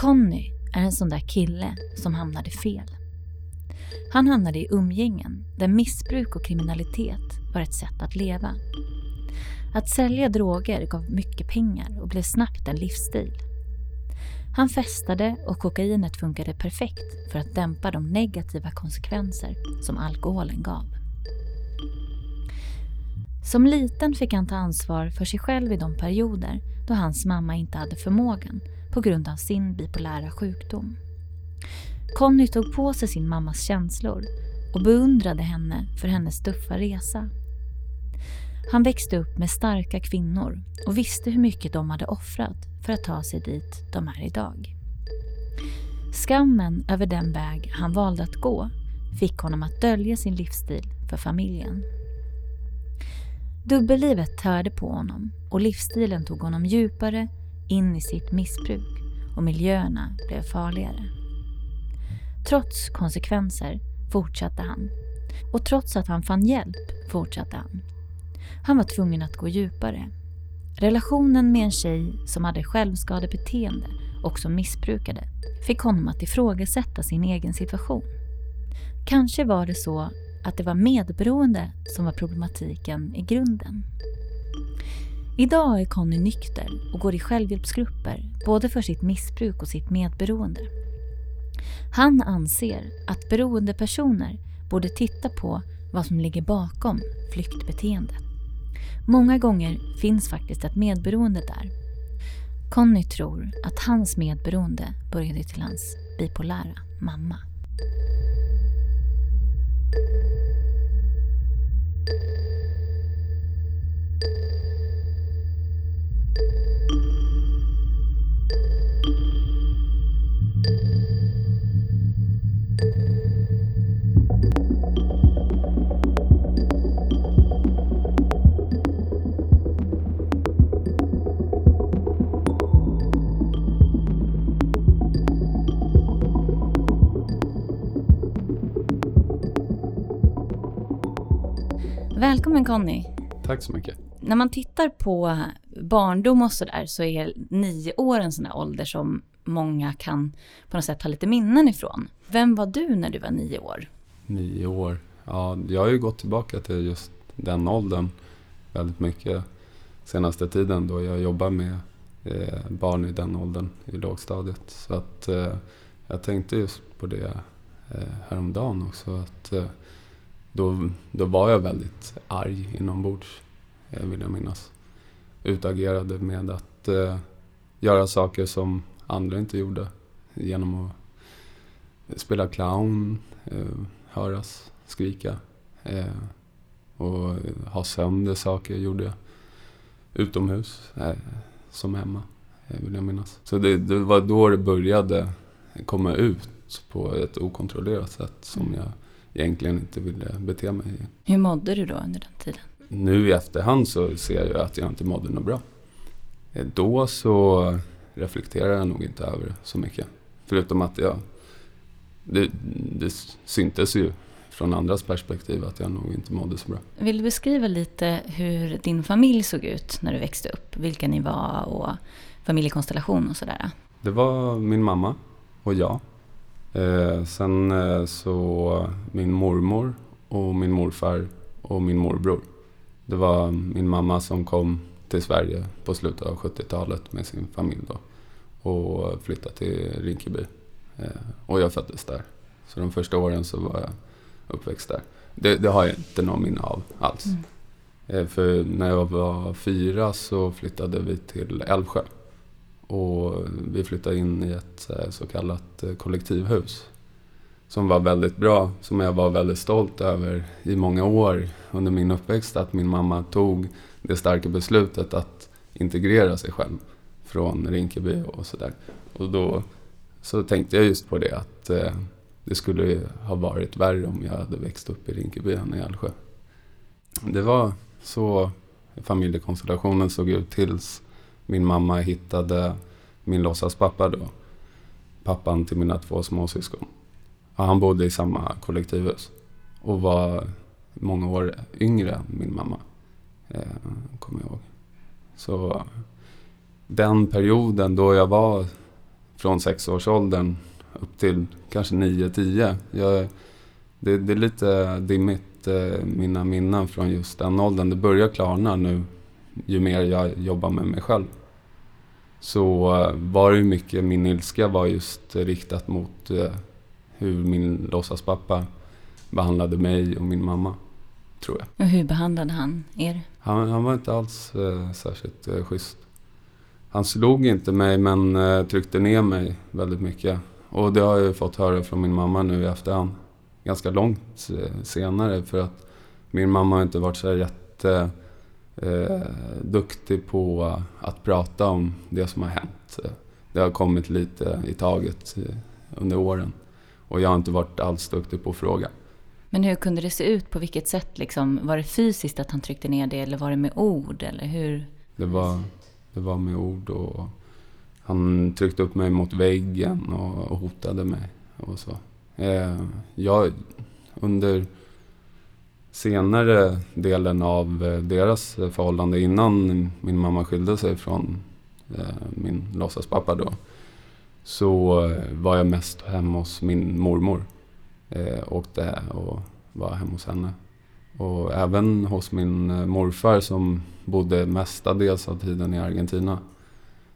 Conny är en sån där kille som hamnade fel. Han hamnade i umgängen där missbruk och kriminalitet var ett sätt att leva. Att sälja droger gav mycket pengar och blev snabbt en livsstil. Han festade och kokainet funkade perfekt för att dämpa de negativa konsekvenser som alkoholen gav. Som liten fick han ta ansvar för sig själv i de perioder då hans mamma inte hade förmågan på grund av sin bipolära sjukdom. Conny tog på sig sin mammas känslor och beundrade henne för hennes tuffa resa. Han växte upp med starka kvinnor och visste hur mycket de hade offrat för att ta sig dit de är idag. Skammen över den väg han valde att gå fick honom att dölja sin livsstil för familjen. Dubbellivet tärde på honom och livsstilen tog honom djupare in i sitt missbruk och miljöerna blev farligare. Trots konsekvenser fortsatte han. Och trots att han fann hjälp fortsatte han. Han var tvungen att gå djupare. Relationen med en tjej som hade självskadebeteende och som missbrukade fick honom att ifrågasätta sin egen situation. Kanske var det så att det var medberoende som var problematiken i grunden. Idag är Conny nykter och går i självhjälpsgrupper både för sitt missbruk och sitt medberoende. Han anser att beroendepersoner borde titta på vad som ligger bakom flyktbeteende. Många gånger finns faktiskt ett medberoende där. Conny tror att hans medberoende började till hans bipolära mamma. Välkommen Conny. Tack så mycket. När man tittar på barndom och sådär så är nio år en sån där ålder som många kan på något sätt ha lite minnen ifrån. Vem var du när du var nio år? Nio år. Ja, jag har ju gått tillbaka till just den åldern väldigt mycket senaste tiden då jag jobbar med eh, barn i den åldern i lågstadiet. Så att eh, jag tänkte just på det eh, häromdagen också. Att, eh, då, då var jag väldigt arg inombords, eh, vill jag minnas. Utagerade med att eh, göra saker som andra inte gjorde. Genom att spela clown, eh, höras, skrika. Eh, och ha sönder saker gjorde jag. Utomhus, eh, som hemma, eh, vill jag minnas. Så det, det, var då det började komma ut på ett okontrollerat sätt som mm. jag egentligen inte ville bete mig. Hur mådde du då under den tiden? Nu i efterhand så ser jag att jag inte mådde något bra. Eh, då så reflekterar jag nog inte över så mycket. Förutom att jag... Det, det syntes ju från andras perspektiv att jag nog inte mådde så bra. Vill du beskriva lite hur din familj såg ut när du växte upp? Vilka ni var och familjekonstellation och sådär? Det var min mamma och jag Eh, sen eh, så min mormor och min morfar och min morbror. Det var min mamma som kom till Sverige på slutet av 70-talet med sin familj då och flyttade till Rinkeby. Eh, och jag föddes där. Så de första åren så var jag uppväxt där. Det, det har jag inte någon minne av alls. Mm. Eh, för när jag var fyra så flyttade vi till Älvsjö. Och vi flyttade in i ett eh, så kallat eh, kollektivhus. Som var väldigt bra, som jag var väldigt stolt över i många år under min uppväxt. Att min mamma tog det starka beslutet att integrera sig själv från Rinkeby och sådär. Och då så tänkte jag just på det att eh, det skulle ha varit värre om jag hade växt upp i Rinkeby än i Älvsjö. Det var så familjekonstellationen såg ut tills min mamma hittade min låtsaspappa då. Pappan till mina två småsyskon. Och han bodde i samma kollektivhus. Och var många år yngre än min mamma. Eh, kommer jag ihåg. Så den perioden då jag var från sexårsåldern upp till kanske nio, tio. Jag, det, det är lite dimmigt, eh, mina minnen från just den åldern. Det börjar klarna nu ju mer jag jobbar med mig själv. Så eh, var det mycket, min ilska var just riktat mot eh, hur min låtsaspappa behandlade mig och min mamma, tror jag. Och hur behandlade han er? Han, han var inte alls eh, särskilt eh, schysst. Han slog inte mig men eh, tryckte ner mig väldigt mycket. Och det har jag fått höra från min mamma nu i efterhand. Ganska långt eh, senare för att min mamma har inte varit så jätte eh, duktig på att prata om det som har hänt. Det har kommit lite i taget eh, under åren. Och jag har inte varit alls duktig på att fråga. Men hur kunde det se ut? På vilket sätt? Liksom, var det fysiskt att han tryckte ner det eller var det med ord? Eller hur? Det var, det var med ord och han tryckte upp mig mot väggen och, och hotade mig. Och så. Eh, jag, under senare delen av eh, deras eh, förhållande innan min mamma skilde sig från eh, min låtsaspappa då. Så var jag mest hemma hos min mormor. Eh, åkte och var hemma hos henne. Och även hos min morfar som bodde mestadels av tiden i Argentina.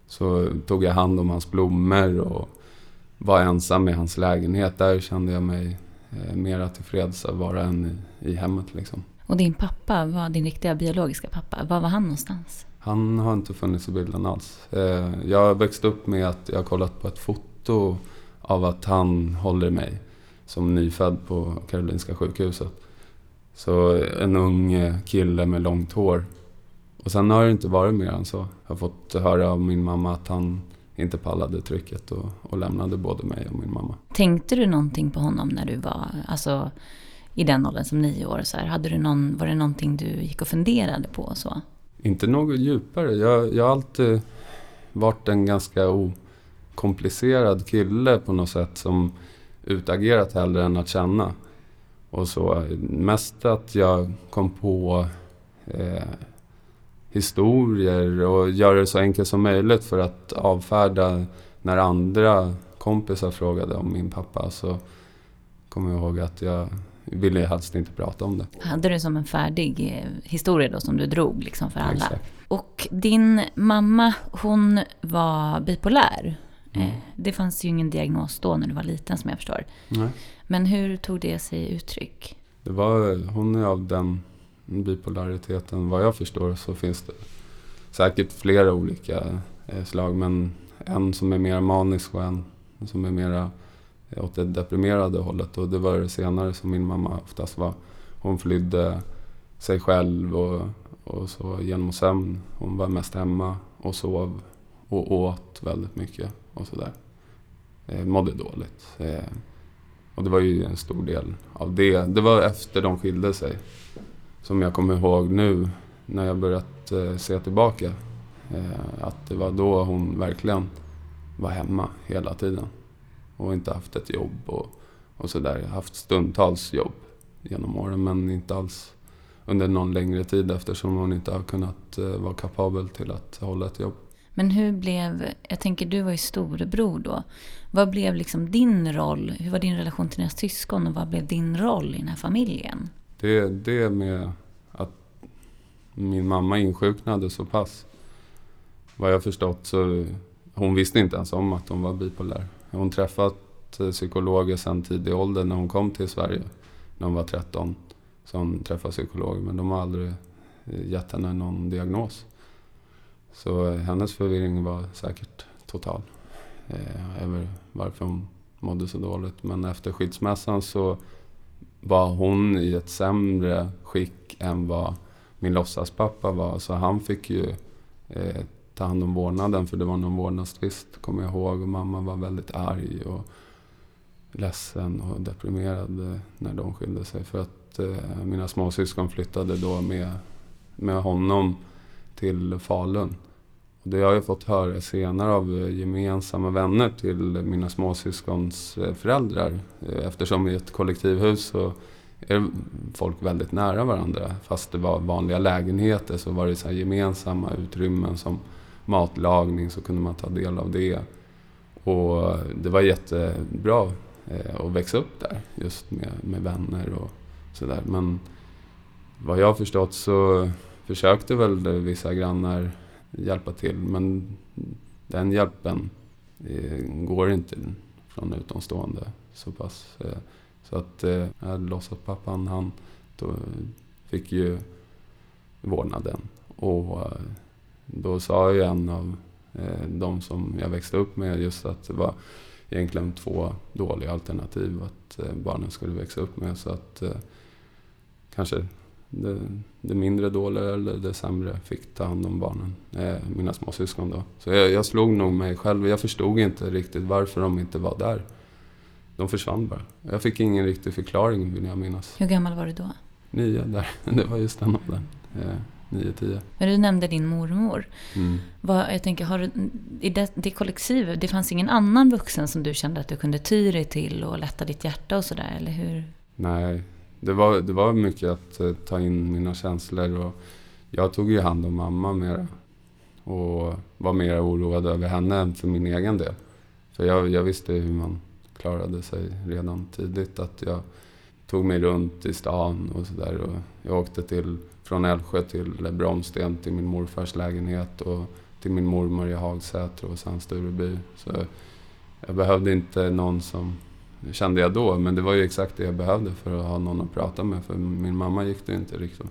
Så tog jag hand om hans blommor och var ensam i hans lägenhet. Där kände jag mig mera tillfreds att vara än i, hemmet. Liksom. Och din pappa, var din riktiga biologiska pappa, var var han någonstans? Han har inte funnits i bilden alls. Eh, jag växte upp med att jag har kollat på ett foto av att han håller mig som nyfödd på Karolinska sjukhuset. Så en ung kille med långt hår. Och sen har det inte varit mer än så. Jag har fått höra av min mamma att han inte pallade trycket och, och lämnade både mig och min mamma. Tänkte du någonting på honom när du var alltså, i den åldern som nio år? Så här, hade du någon, var det någonting du gick och funderade på? Så? Inte något djupare. Jag, jag har alltid varit en ganska okomplicerad kille på något sätt som utagerat hellre än att känna. Och så mest att jag kom på eh, historier och göra det så enkelt som möjligt för att avfärda när andra kompisar frågade om min pappa så kommer jag ihåg att jag ville helst inte prata om det. Hade du som en färdig eh, historia då som du drog liksom för alla? Exakt. Och din mamma, hon var bipolär. Mm. Eh, Det fanns ju ingen diagnos då när du var liten som jag förstår. Nej. Men hur tog det sig uttryck? Det var, hon är av den bipolariteten. Vad jag förstår så finns det säkert flera olika eh, slag. Men en som är mer manisk och en som är mer eh, åt det deprimerade hållet. Och det var det senare som min mamma oftast var. Hon flydde sig själv och, och så genom sömn. Hon var mest hemma och sov och åt väldigt mycket och sådär. Eh, mådde dåligt. Eh, och det var ju en stor del av det. Det var efter de skilde sig. Som jag kommer ihåg nu när jag börjat eh, se tillbaka. Eh, att det var då hon verkligen var hemma hela tiden. Och inte haft ett jobb och, och sådär. Haft stundtals jobb genom åren men inte alls under någon längre tid eftersom hon inte har kunnat eh, vara kapabel till att hålla ett jobb. Men hur blev, jag tänker du var ju storebror då. Vad blev liksom din roll? Hur var din relation till dina syskon och vad blev din roll i den här familjen? Det, det med att min mamma insjuknade så pass. Vad jag förstått så hon visste inte ens om att hon var bipolär. Hon träffat eh, psykologer sedan tidig ålder när hon kom till Sverige. När hon var 13. Så hon träffade psykologer men de har aldrig eh, gett henne någon diagnos. Så eh, hennes förvirring var säkert total. Eh, över varför hon mådde så dåligt. Men efter skilsmässan så var hon i ett sämre skick än vad min låtsaspappa var. Så han fick ju eh, ta hand om vårdnaden för det var någon vårdnadstvist, kommer jag ihåg. Och mamma var väldigt arg och ledsen och deprimerad eh, när de skilde sig. För att eh, mina småsyskon flyttade då med, med honom till Falun. Och det har jag fått höra senare av eh, gemensamma vänner till mina småsyskons eh, föräldrar. Eh, eftersom i ett kollektivhus så är folk väldigt nära varandra. Fast det var vanliga lägenheter så var det så här gemensamma utrymmen som matlagning så kunde man ta del av det. Och det var jättebra att växa upp där, just med, med vänner och sådär. Men vad jag har förstått så försökte väl vissa grannar hjälpa till, men den hjälpen eh, går inte från utomstående så pass. Eh, så att eh, låtsaspappan han då fick ju vårdnaden. Och eh, då sa ju en av eh, de som jag växte upp med just att det var egentligen två dåliga alternativ att eh, barnen skulle växa upp med. Så att eh, kanske det, det, mindre dåliga eller det sämre fick ta hand om barnen. Eh, mina småsyskon då. Så jag, jag slog nog mig själv. Jag förstod inte riktigt varför de inte var där. De försvann bara. Jag fick ingen riktig förklaring vill jag minnas. Hur gammal var du då? Nio där. Det var just den åldern. Eh, nio, tio. Men du nämnde din mormor. Mm. Vad, jag tänker, har i det, det kollektivet, det fanns ingen annan vuxen som du kände att du kunde ty dig till och lätta ditt hjärta och sådär, eller hur? Nej, det var, det var mycket att eh, ta in mina känslor och jag tog ju hand om mamma mera. Och var mer oroad över henne än för min egen del. För jag, jag visste hur man klarade sig redan tidigt. Att jag tog mig runt i stan och sådär. Jag åkte till, från Älvsjö till Bromsten till min morfars lägenhet och till min mormor i Hagsätra och sen Stureby. Så jag behövde inte någon som, kände jag då, men det var ju exakt det jag behövde för att ha någon att prata med. För min mamma gick det inte riktigt.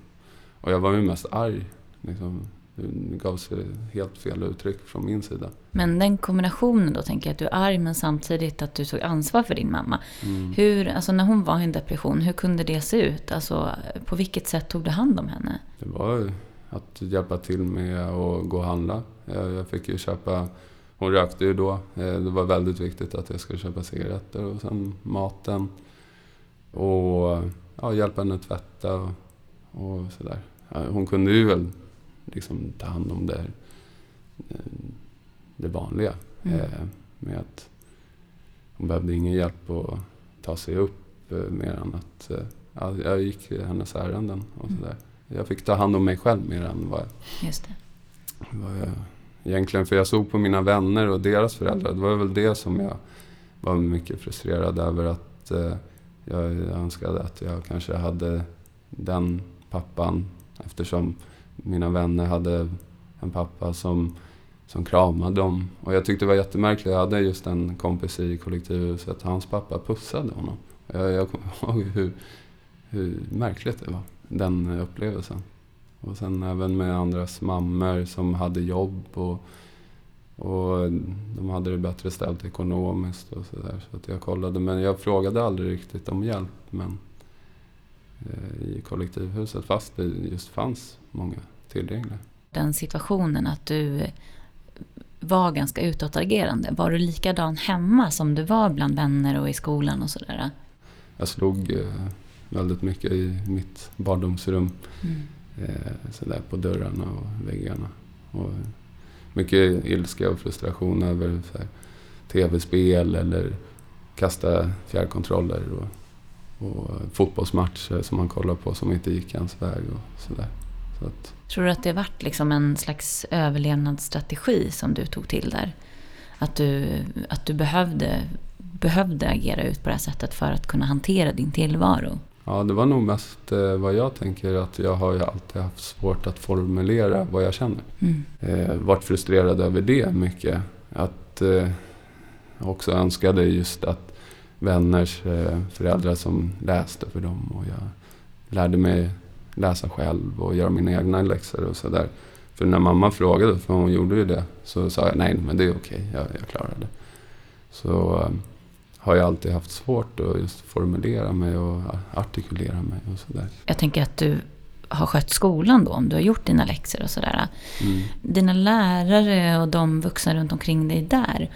Och jag var ju mest arg. Liksom. Det gav sig helt fel uttryck från min sida. Men den kombinationen då, tänker jag, att du är arg men samtidigt att du tog ansvar för din mamma. Mm. Hur, alltså när hon var i en depression, hur kunde det se ut? Alltså, på vilket sätt tog du hand om henne? Det var att hjälpa till med att gå och handla. Jag fick ju köpa, hon rökte ju då. Eh, det var väldigt viktigt att jag skulle köpa cigaretter och sen maten. Och ja, hjälpa henne att tvätta och, och sådär. Hon kunde ju väl liksom ta hand om det, eh, det vanliga. Mm. Eh, med att hon behövde ingen hjälp att ta sig upp mer än att ja, jag gick hennes ärenden och mm. sådär. Jag fick ta hand om mig själv mer än vad, Just det. vad jag egentligen... För jag såg på mina vänner och deras föräldrar. Det var väl det som jag var mycket frustrerad över. Att eh, jag önskade att jag kanske hade den pappan eftersom mina vänner hade en pappa som, som kramade dem. Och jag tyckte det var jättemärkligt. Jag hade just en kompis i kollektivhuset. Hans pappa pussade honom. Jag, jag kommer ihåg hur, hur märkligt det var, den upplevelsen. Och sen även med andras mammor som hade jobb och, och de hade det bättre ställt ekonomiskt och sådär. Så att jag kollade, men jag frågade aldrig riktigt om hjälp. Men eh, i kollektivhuset, fast det just fanns många tillgängliga. Den situationen att du var ganska utåtagerande. Var du likadan hemma som du var bland vänner och i skolan och sådär? Jag slog eh, väldigt mycket i mitt barndomsrum. Mm. Eh, sådär på dörrarna och väggarna. Och mycket ilska och frustration över tv-spel eller kasta fjärrkontroller och, och fotbollsmatcher som man kollar på som inte gick ens väg och sådär. Så att, Tror du att det vart liksom en slags överlevnadsstrategi som du tog till där? Att du, att du behövde, behövde agera ut på det här sättet för att kunna hantera din tillvaro? Ja, det var nog mest eh, vad jag tänker att jag har ju alltid haft svårt att formulera vad jag känner. Mm. Eh, varit frustrerad över det mycket. Att eh, också önskade just att vänners eh, föräldrar som läste för dem och jag lärde mig läsa själv och göra mina egna läxor och sådär. För när mamma frågade, för hon gjorde ju det, så sa jag nej men det är okej, jag, jag klarar det. Så äh, har jag alltid haft svårt att just formulera mig och artikulera mig och sådär. Jag tänker att du har skött skolan då, om du har gjort dina läxor och sådär. Mm. Dina lärare och de vuxna runt omkring dig där.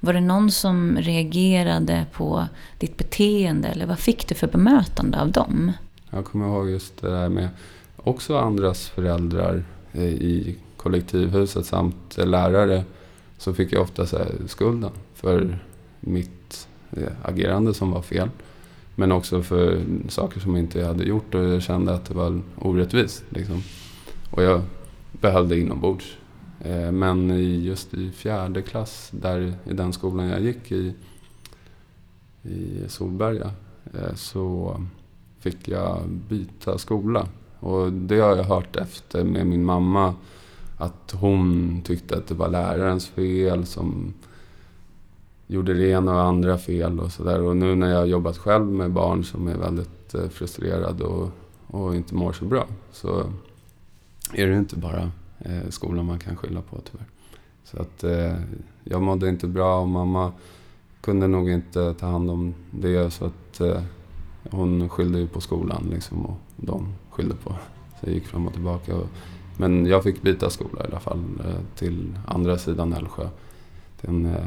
Var det någon som reagerade på ditt beteende eller vad fick du för bemötande av dem? Jag kommer ihåg just det där med också andras föräldrar i kollektivhuset samt lärare. Så fick jag ofta så skulden för mitt eh, agerande som var fel. Men också för saker som jag inte hade gjort och jag kände att det var orättvist. Liksom. Och jag behövde inombords eh, men just i fjärde klass, där i den skolan jag gick i, i Solberga, eh, så fick jag byta skola. Och det har jag hört efter med min mamma. Att hon tyckte att det var lärarens fel som gjorde det ena och andra fel och sådär. Och nu när jag har jobbat själv med barn som är väldigt eh, frustrerade och, och inte mår så bra så är det inte bara eh, skolan man kan skylla på tyvärr. Så att eh, jag mådde inte bra och mamma kunde nog inte ta hand om det så att eh, hon skyllde ju på skolan liksom och de skyllde på. Så jag gick fram och tillbaka. Och, men jag fick byta skola i alla fall eh, till andra sidan Älvsjö. Till en eh,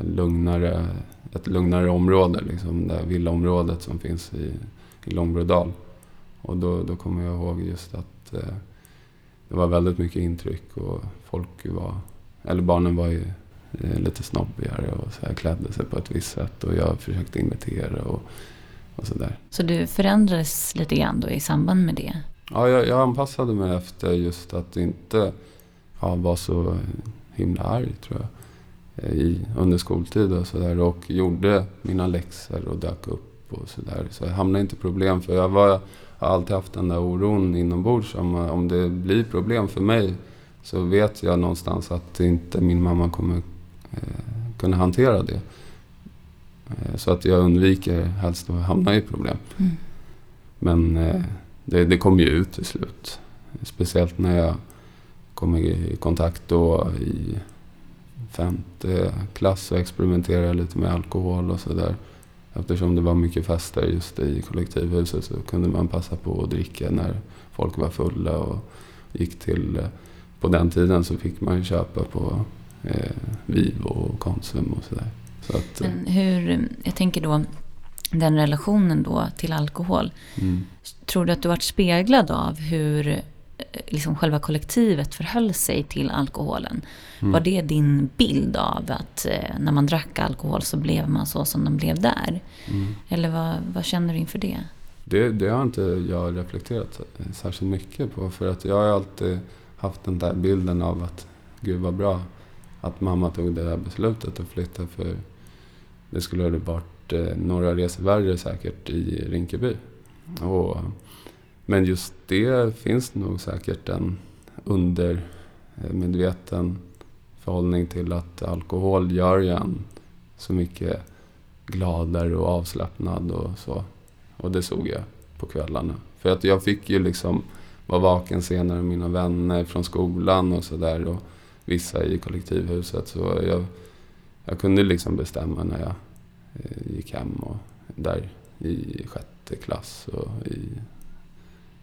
lugnare, ett lugnare område, liksom det villaområdet som finns i, i Långbrodal. Och då, då kommer jag ihåg just att eh, det var väldigt mycket intryck och folk var, eller barnen var ju eh, lite snobbigare och så här, klädde sig på ett visst sätt och jag försökte imitera och, och sådär. Så du förändrades lite grann då i samband med det? Ja, jag, jag anpassade mig efter just att inte ja, vara så himla arg tror jag. Eh, I, under skoltid och sådär och gjorde mina läxor och dök upp och sådär. Så jag hamnade inte i problem för jag var, har alltid haft den där oron inombords om, om det blir problem för mig så vet jag någonstans att inte min mamma kommer eh, kunna hantera det. Eh, så att jag undviker helst att hamna i problem. Mm. Men eh, det, det kom ju ut till slut. Speciellt när jag kom i kontakt då i femte klass och experimenterade lite med alkohol och sådär. Eftersom det var mycket fester just i kollektivhuset så kunde man passa på att dricka när folk var fulla och gick till... eh, På den tiden så fick man köpa på eh, Vivo och Konsum och sådär. Så att, eh, Men hur, jag tänker då, den relationen då till alkohol. mm. Tror du att du varit speglad av hur liksom själva kollektivet förhöll sig till alkoholen? Mm. Var det din bild av att eh, när man drack alkohol så blev man så som de blev där? Mm. Eller vad, vad känner du inför det? Det, det har inte jag reflekterat särskilt mycket på. För att jag har alltid haft den där bilden av att gud vad bra att mamma tog det där beslutet att flytta. För det skulle ha varit eh, några resor värre säkert i Rinkeby. Och, men just det finns nog säkert en undermedveten förhållning till att alkohol gör ju en så mycket gladare och avslappnad och så. Och det såg jag på kvällarna. För att jag fick ju liksom vara vaken senare med mina vänner från skolan och sådär. Och vissa i kollektivhuset. Så jag, jag kunde liksom bestämma när jag eh, gick hem och där i sjätte klass och i,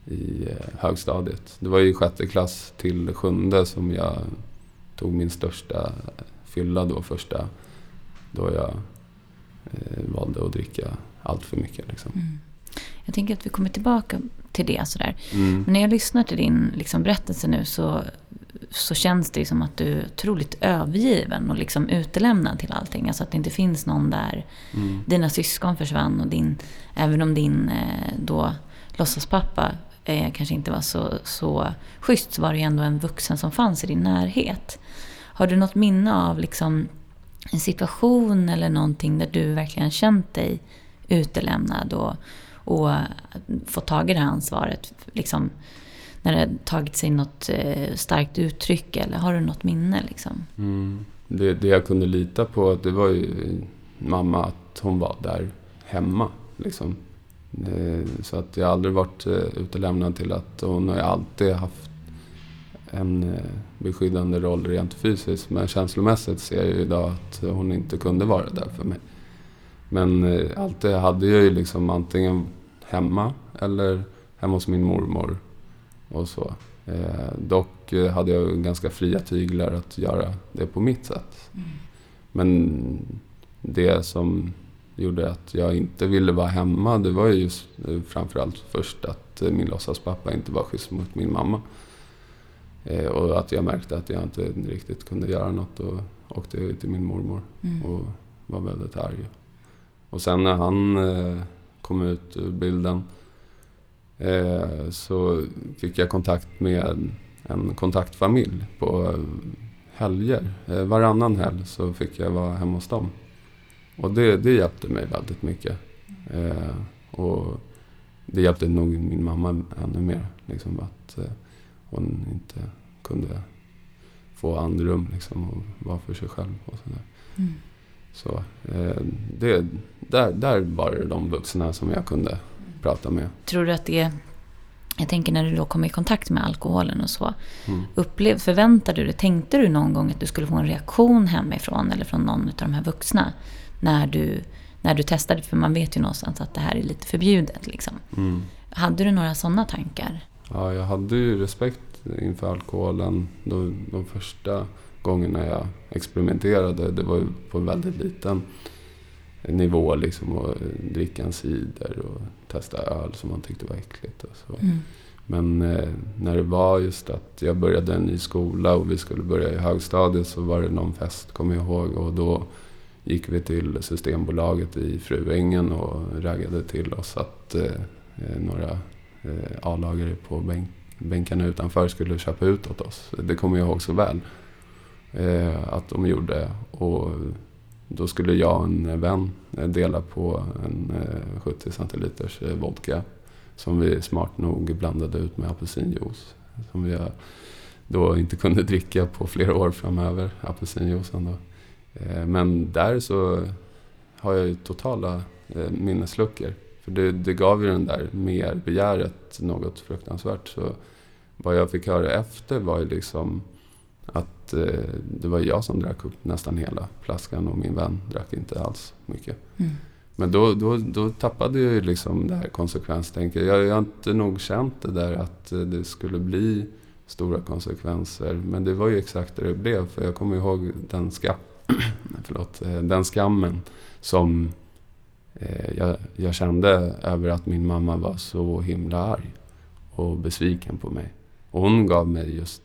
i eh, högstadiet. Det var i sjätte klass till sjunde som jag tog min största fylla då första. Då jag eh, valde att dricka allt för mycket. Liksom. Mm. Jag tänker att vi kommer tillbaka till det sådär. Mm. Men när jag lyssnar till din liksom, berättelse nu så, så känns det ju som att du är otroligt övergiven och liksom utelämnad till allting. Alltså att det inte finns någon där. Mm. Dina syskon försvann och din, även om din eh, då låtsaspappa eh, kanske inte var så, så schysst så var det ju ändå en vuxen som fanns i din närhet. Har du något minne av liksom en situation eller någonting där du verkligen känt dig utelämnad och, och fått tag i det här ansvaret? Liksom, när det tagit sig något eh, starkt uttryck eller har du något minne? Liksom? Mm. Det, det jag kunde lita på det var ju mamma, att hon var där hemma. Liksom. Eh, Så att jag aldrig varit eh, utelämnad till att hon har alltid haft en eh, beskyddande roll rent fysiskt. Men känslomässigt ser jag ju idag att hon inte kunde vara där för mig. Men eh, alltid hade jag ju liksom antingen hemma eller hemma hos min mormor och så. Dock hade jag ganska fria tyglar att göra det på mitt sätt. Men det som gjorde att jag inte ville vara hemma, det var ju just eh, framförallt först att eh, min låtsaspappa inte var schysst mot min mamma. Eh, och att jag märkte att jag inte riktigt kunde göra något och åkte till min mormor Mm. och var väldigt arg. Och sen när han eh, kom ut ur bilden eh, så fick jag kontakt med en kontaktfamilj på helger. Eh, varannan helg så fick jag vara hemma hos dem. Och det, det hjälpte mig väldigt mycket. Eh, och det hjälpte nog min mamma ännu mer. Liksom, att eh, hon inte kunde få andrum liksom, och vara för sig själv. Och sådär. Mm. Så eh, det, där, där var det de vuxna som jag kunde prata med. Tror du att det jag tänker när du då kom i kontakt med alkoholen och så. Mm. Upplev, förväntade du dig, tänkte du någon gång att du skulle få en reaktion hemifrån eller från någon av de här vuxna? När du, när du testade, för man vet ju någonstans att det här är lite förbjudet. Liksom. Mm. Hade du några sådana tankar? Ja, jag hade ju respekt inför alkoholen de, de första gångerna jag experimenterade. Det var ju på väldigt liten nivå liksom och dricka en cider och testa öl som man tyckte var äckligt. Och så. Mm. Men eh, när det var just att jag började en ny skola och vi skulle börja i högstadiet så var det någon fest, kommer jag ihåg. Och då gick vi till Systembolaget i Fruängen och raggade till oss att eh, några eh, A-lagare på bänk, bänkarna utanför skulle köpa ut åt oss. Det kommer jag ihåg så väl. Eh, att de gjorde. Och då skulle jag och en vän eh, dela på en 70 eh, centiliters eh, vodka som vi smart nog blandade ut med apelsinjuice. Som vi eh, då inte kunde dricka på flera år framöver, apelsinjuicen då. Eh, men där så har jag ju totala minnesluckor. För det, det gav ju den där mer begäret något fruktansvärt. Så vad jag fick höra efter var ju liksom att eh, det var jag som drack upp nästan hela flaskan och min vän drack inte alls mycket. Mm. Men då, då, då tappade jag ju liksom det här konsekvenstänket. Jag, jag har inte nog känt det där att eh, det skulle bli stora konsekvenser. Men det var ju exakt det det blev. För jag kommer ihåg den, ska, förlåt, eh, den skammen som eh, jag, jag kände över att min mamma var så himla arg och besviken på mig. Och hon gav mig just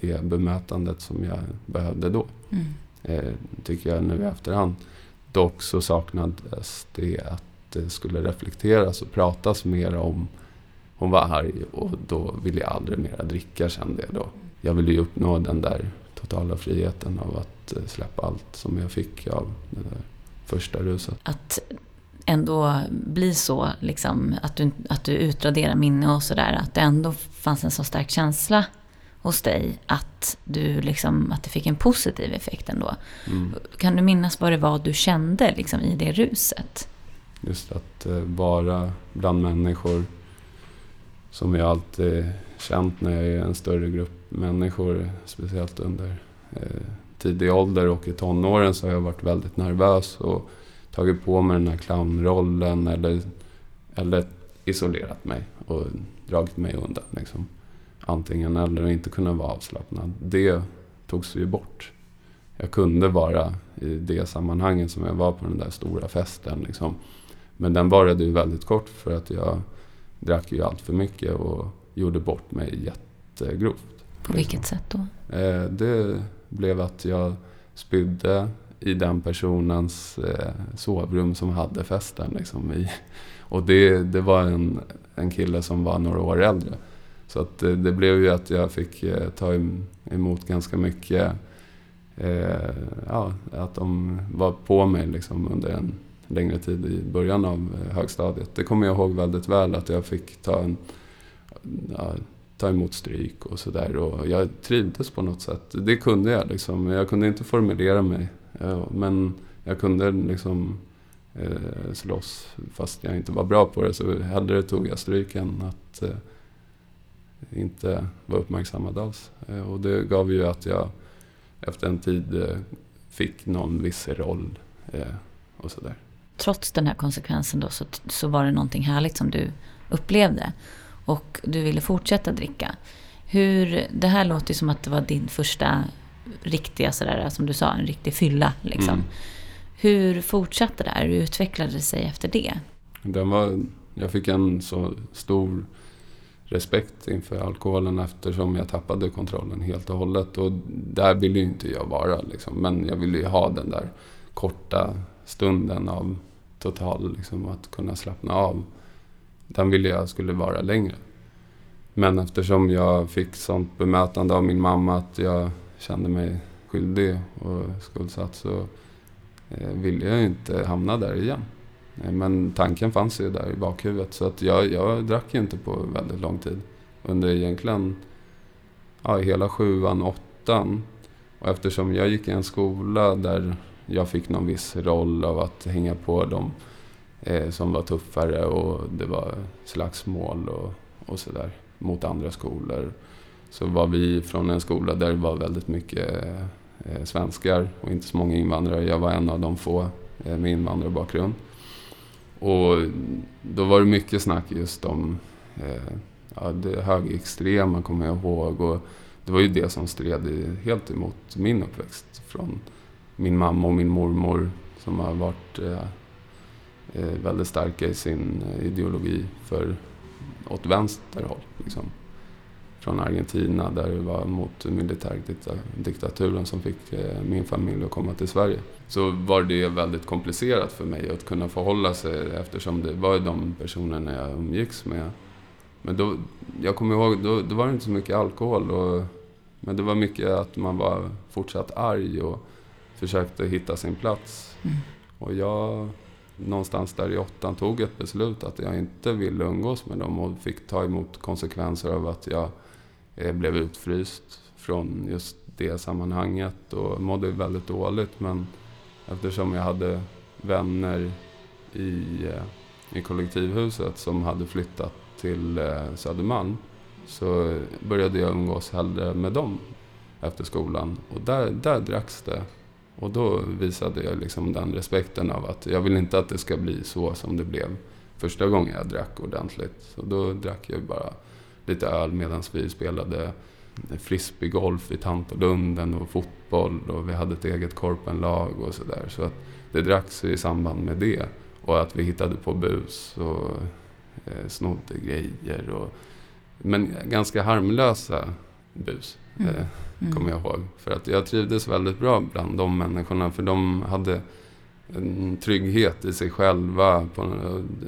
det bemötandet som jag behövde då. Mm. Eh, tycker jag nu i efterhand. Dock så saknades det att det skulle reflekteras och pratas mer om hon var arg och då ville jag aldrig mera dricka kände jag då. Jag ville ju uppnå den där totala friheten av att eh, släppa allt som jag fick av det där första ruset. Att ändå bli så, liksom, att, du, att du utraderar minne och sådär, att det ändå fanns en så stark känsla hos dig att, du liksom, att det fick en positiv effekt ändå. Mm. Kan du minnas vad det var du kände liksom, i det ruset? Just att eh, vara bland människor som jag alltid känt när jag är en större grupp människor, speciellt under eh, tidig ålder och i tonåren så har jag varit väldigt nervös och tagit på mig den här clownrollen eller, eller isolerat mig och dragit mig undan. Liksom antingen eller och inte kunna vara avslappnad. Det togs ju bort. Jag kunde vara i det sammanhanget som jag var på den där stora festen. Liksom. Men den varade ju väldigt kort för att jag drack ju allt för mycket och gjorde bort mig jättegrovt. På vilket sätt då? Eh, det blev att jag spydde i den personens eh, sovrum som hade festen. Liksom, i. Och det, det var en, en kille som var några år äldre. Så att det, det blev ju att jag fick ta emot ganska mycket, eh, ja, att de var på mig liksom under en längre tid i början av högstadiet. Det kommer jag ihåg väldigt väl att jag fick ta, en, ja, ta emot stryk och sådär. Och jag trivdes på något sätt. Det kunde jag liksom. Jag kunde inte formulera mig. Men jag kunde liksom eh, slåss fast jag inte var bra på det. Så hellre tog jag stryk än att eh, inte vara uppmärksammad alls. Eh, och det gav ju att jag efter en tid eh, fick någon viss roll eh, och sådär. Trots den här konsekvensen då så, så var det någonting härligt som du upplevde och du ville fortsätta dricka. Hur, det här låter ju som att det var din första riktiga, sådär, som du sa, en riktig fylla. Liksom. Mm. Hur fortsatte det här? Hur utvecklade det sig efter det? Den var, jag fick en så stor respekt inför alkoholen eftersom jag tappade kontrollen helt och hållet. Och där ville ju inte jag vara. Liksom. Men jag ville ju ha den där korta stunden av total, liksom, att kunna slappna av. Den ville jag skulle vara längre. Men eftersom jag fick sånt bemötande av min mamma att jag kände mig skyldig och skuldsatt så eh, ville jag inte hamna där igen. Eh, men tanken fanns ju där i bakhuvudet så att jag, jag drack ju inte på väldigt lång tid. Under egentligen ja, hela sjuan, åttan. Och eftersom jag gick i en skola där jag fick någon viss roll av att hänga på dem eh, som var tuffare och det var slagsmål och, och sådär mot andra skolor. Så var vi från en skola där det var väldigt mycket eh, svenskar och inte så många invandrare. Jag var en av de få eh, med invandrarbakgrund. Och då var det mycket snack just om eh, ja, det högerextrema, kommer jag ihåg. Och det var ju det som stred helt emot min uppväxt. Från min mamma och min mormor som har varit eh, eh väldigt starka i sin ideologi för åt vänster håll. Liksom. Från Argentina där det var mot militärdiktaturen som fick eh, min familj att komma till Sverige. Så var det väldigt komplicerat för mig att kunna förhålla sig eftersom det var de personerna jag umgicks med. Men då, jag kommer ihåg, då, då var det inte så mycket alkohol. Och, men det var mycket att man var fortsatt arg och försökte hitta sin plats. Mm. Och jag någonstans där i åttan tog ett beslut att jag inte ville umgås med dem och fick ta emot konsekvenser av att jag eh, blev utfryst från just det sammanhanget och mådde väldigt dåligt. Men eftersom jag hade vänner i, eh, i kollektivhuset som hade flyttat till eh, Södermalm så började jag umgås hellre med dem efter skolan. Och där, där dracks det och då visade jag liksom den respekten av att jag vill inte att det ska bli så som det blev första gången jag drack ordentligt. Så då drack jag bara lite öl medan vi spelade frisbeegolf i Tantolunden och fotboll och vi hade ett eget korpenlag och sådär. Så att det dracks i samband med det. Och att vi hittade på bus och eh, snodde grejer. Och, men ganska harmlösa bus. Mm. Eh, mm. kommer jag ihåg. För att jag trivdes väldigt bra bland de människorna. För de hade en trygghet i sig själva. På,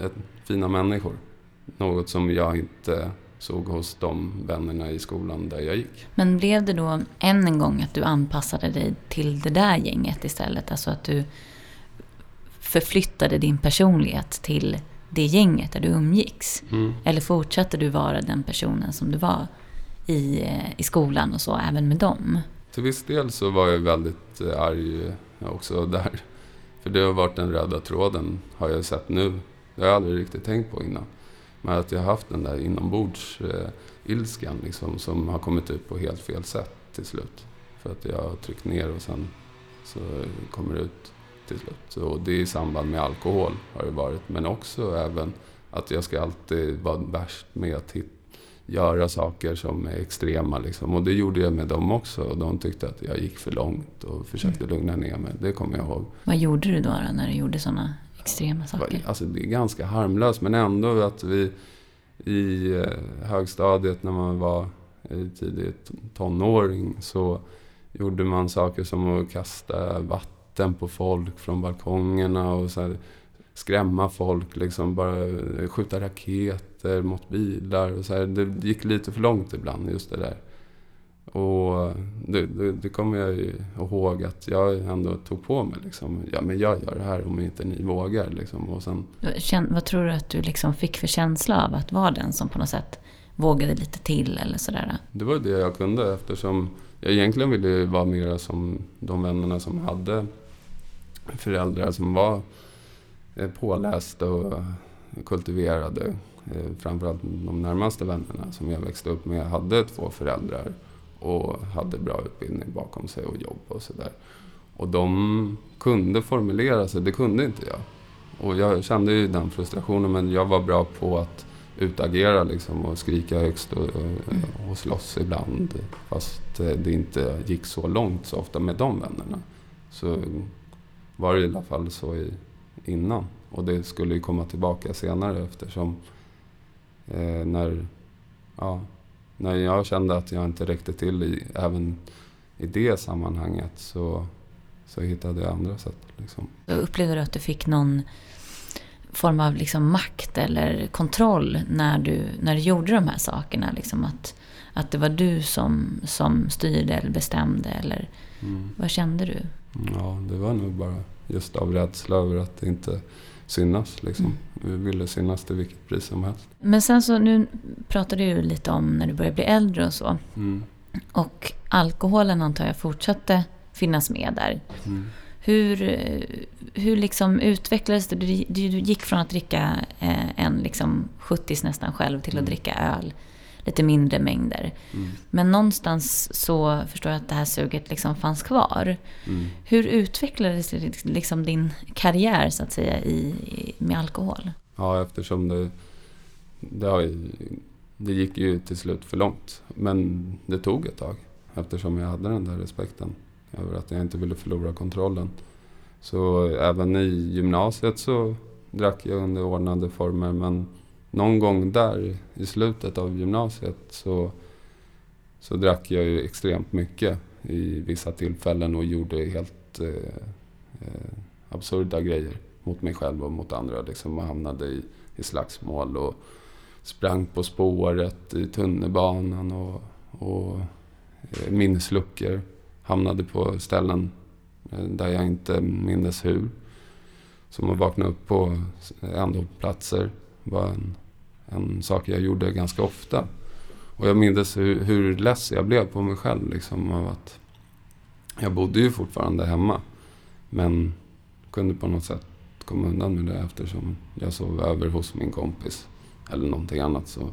ett, fina människor. Något som jag inte såg hos de vännerna i skolan där jag gick. Men blev det då än en gång att du anpassade dig till det där gänget istället? Alltså att du förflyttade din personlighet till det gänget där du umgicks? Mm. Eller fortsatte du vara den personen som du var i, i skolan och så, även med dem? Till viss del så var jag väldigt eh, arg eh, också där. För det har varit den röda tråden, har jag sett nu. Det har jag aldrig riktigt tänkt på innan. Men att jag har haft den där inombords eh, ilskan liksom, som har kommit ut på helt fel sätt till slut. För att jag har tryckt ner och sen så kommer det ut till slut. Så det är i samband med alkohol har det varit. Men också även att jag ska alltid vara värst med att hitta göra saker som är extrema. Liksom. Och det gjorde jag med dem också. Och de tyckte att jag gick för långt och försökte mm. lugna ner mig. Det kommer jag ihåg. Vad gjorde du då, då när du gjorde sådana extrema saker? Alltså, det är ganska harmlöst, men ändå att vi i eh, högstadiet när man var tidigt tonåring så gjorde man saker som att kasta vatten på folk från balkongerna och så här, skrämma folk, liksom bara skjuta raketer mot bilar och så här. Det gick lite för långt ibland, just det där. Och det, det, det kommer jag ju ihåg att jag ändå tog på mig. Liksom. Ja, men jag gör det här om inte ni vågar. Liksom. Och sen... Vad tror du att du liksom fick för känsla av att vara den som på något sätt vågade lite till eller sådär? Det var det jag kunde eftersom jag egentligen ville vara mer som de vännerna som hade föräldrar som var Eh, pålästa och kultiverade. Eh, framförallt de närmaste vännerna som jag växte upp med hade två föräldrar och hade bra utbildning bakom sig och jobb och sådär. Och de kunde formulera sig, det kunde inte jag. Och jag kände ju den frustrationen men jag var bra på att utagera liksom och skrika högst och, eh, och, slåss ibland. Fast eh, det inte gick så långt så ofta med de vännerna. Så var det i alla fall så i innan. Och det skulle ju komma tillbaka senare eftersom eh, när, ja, när jag kände att jag inte räckte till i, även i det sammanhanget så, så hittade jag andra sätt. Liksom. Upplevde du att du fick någon form av liksom makt eller kontroll när du, när du gjorde de här sakerna? Liksom att, att det var du som, som styrde eller bestämde? Eller Mm. vad kände du? Ja, det var nog bara just av rädsla över att inte synas. Liksom. Mm. Vi ville synas till vilket pris som helst. Men sen så, nu pratade du lite om när du började bli äldre och så. Mm. Och alkoholen antar jag fortsatte finnas med där. Mm. Hur, eh, hur liksom utvecklades det? Du, du gick från att dricka eh, en liksom 70 nästan själv till att Mm. dricka öl. Lite mindre mängder. Mm. Men någonstans så förstår jag att det här suget liksom fanns kvar. Mm. Hur utvecklades liksom din karriär så att säga i, i- med alkohol? Ja, eftersom det, det, ju- det gick ju till slut för långt. Men det tog ett tag. Eftersom jag hade den där respekten över att jag inte ville förlora kontrollen. Så även i gymnasiet så drack jag under ordnade former. Men någon gång där i slutet av gymnasiet så, så drack jag ju extremt mycket i vissa tillfällen och gjorde helt eh, eh, absurda grejer mot mig själv och mot andra. Liksom, och hamnade i, i slagsmål och sprang på spåret i tunnelbanan och, och eh, minnesluckor. Hamnade på ställen eh, där jag inte mindes hur. Som att vakna upp på ändhållplatser platser var en, en sak jag gjorde ganska ofta. Och jag minns hur, hur less jag blev på mig själv. Liksom, av att jag bodde ju fortfarande hemma. Men kunde på något sätt komma undan med det eftersom jag sov över hos min kompis. Eller någonting annat så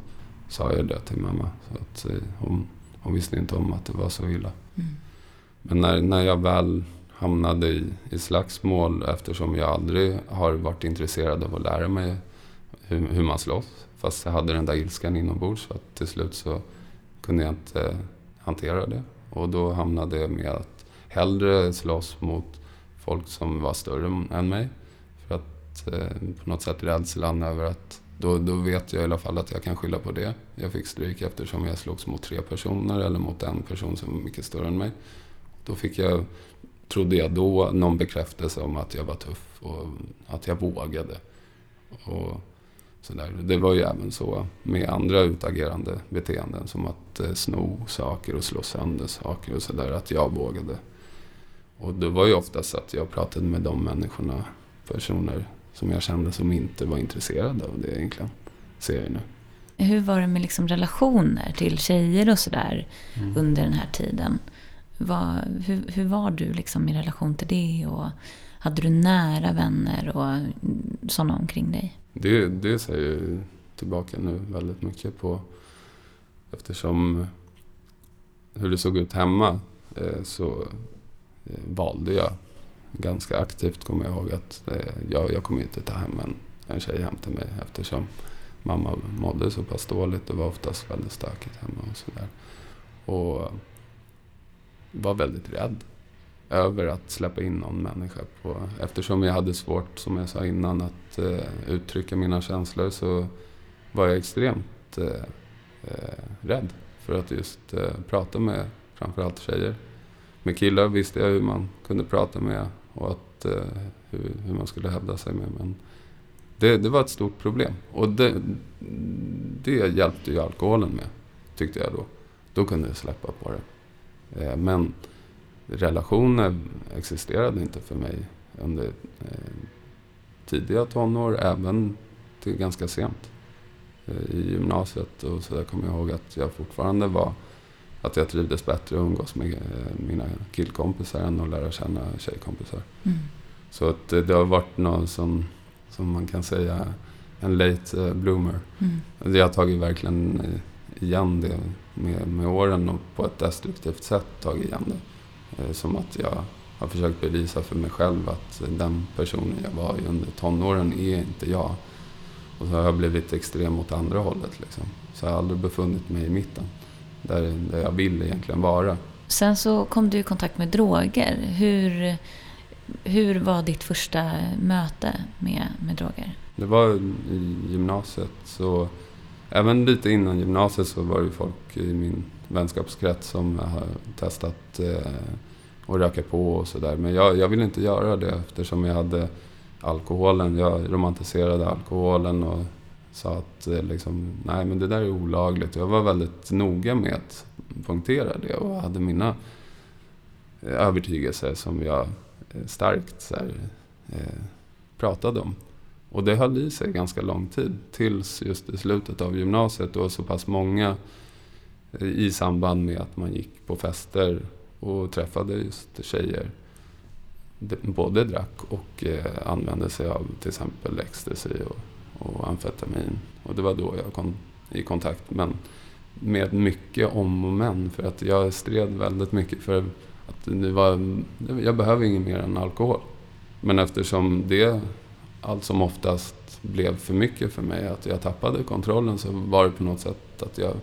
sa jag det till mamma. Så att eh, hon, hon visste inte om att det var så illa. Mm. Men när, när jag väl hamnade i, i slagsmål eftersom jag aldrig har varit intresserad av att lära mig hur, hur man slåss. Fast jag hade den där ilskan inombords så att till slut så kunde jag inte eh, hantera det. Och då hamnade jag med att hellre slåss mot folk som var större än mig. För att eh, på något sätt rädslan över att då, då vet jag i alla fall att jag kan skylla på det. Jag fick stryk eftersom jag slogs mot tre personer eller mot en person som var mycket större än mig. Då fick jag, trodde jag då, någon bekräftelse om att jag var tuff och att jag vågade. Och sådär. Det var ju även så med andra utagerande beteenden som att eh, sno saker och slå sönder saker och sådär, att jag vågade. Och det var ju oftast att jag pratade med de människorna, personer som jag kände som inte var intresserade av det egentligen, ser jag nu. Hur var det med liksom relationer till tjejer och sådär Mm. under den här tiden? Vad, hur, hur var du liksom i relation till det? Och hade du nära vänner och mm, sådana omkring dig? Det, det ser jag ju tillbaka nu väldigt mycket på. Eftersom hur det såg ut hemma eh, så eh, valde jag ganska aktivt, kommer jag ihåg, att eh, jag, jag kommer inte ta hem en, en tjej hem till mig eftersom mamma mådde så pass dåligt. Det var oftast väldigt stökigt hemma och sådär. Och var väldigt rädd över att släppa in någon människa på... Eftersom jag hade svårt, som jag sa innan, att eh, uttrycka mina känslor så var jag extremt eh, eh, rädd för att just eh, prata med framförallt tjejer. Med killar visste jag hur man kunde prata med och att, eh, hur, hur man skulle hävda sig med. Men det, det var ett stort problem. Och det, det hjälpte ju alkoholen med, tyckte jag då. Då kunde jag släppa på det. Eh, men relationer existerade inte för mig under eh, tidiga tonår, även till ganska sent. Eh, I gymnasiet och så där kommer jag ihåg att jag fortfarande var att jag trivdes bättre att umgås med eh, mina killkompisar än att lära känna tjejkompisar. Mm. Så att det har varit någon som, som man kan säga, en late bloomer. Mm. Jag har tagit verkligen igen det med, med åren och på ett destruktivt sätt tagit igen det. Eh, Som att jag har försökt bevisa för mig själv att den personen jag var under tonåren är inte jag. Och så har jag blivit extrem åt andra hållet. Liksom. Så jag har aldrig befunnit mig i mitten. Där, där jag vill egentligen vara. Sen så kom du i kontakt med droger. Hur, hur var ditt första möte med, med droger? Det var i gymnasiet. Så även lite innan gymnasiet så var det folk i min vänskapskrets som har testat eh, att röka på och sådär. Men jag, jag ville inte göra det eftersom jag hade alkoholen. Jag romantiserade alkoholen och sa att eh, liksom, nej men det där är olagligt. Jag var väldigt noga med att punktera det och hade mina eh, övertygelser som jag starkt så här, eh, pratade om. Och det höll i sig ganska lång tid. Tills just i slutet av gymnasiet och så pass många i samband med att man gick på fester och träffade just tjejer. Både drack och eh, använde sig av till exempel ecstasy och, och amfetamin. Och det var då jag kom i kontakt men med mycket om och men. För att jag stred väldigt mycket för att det var, jag behöver inget mer än alkohol. Men eftersom det allt som oftast blev för mycket för mig, att jag tappade kontrollen, så var det på något sätt att jag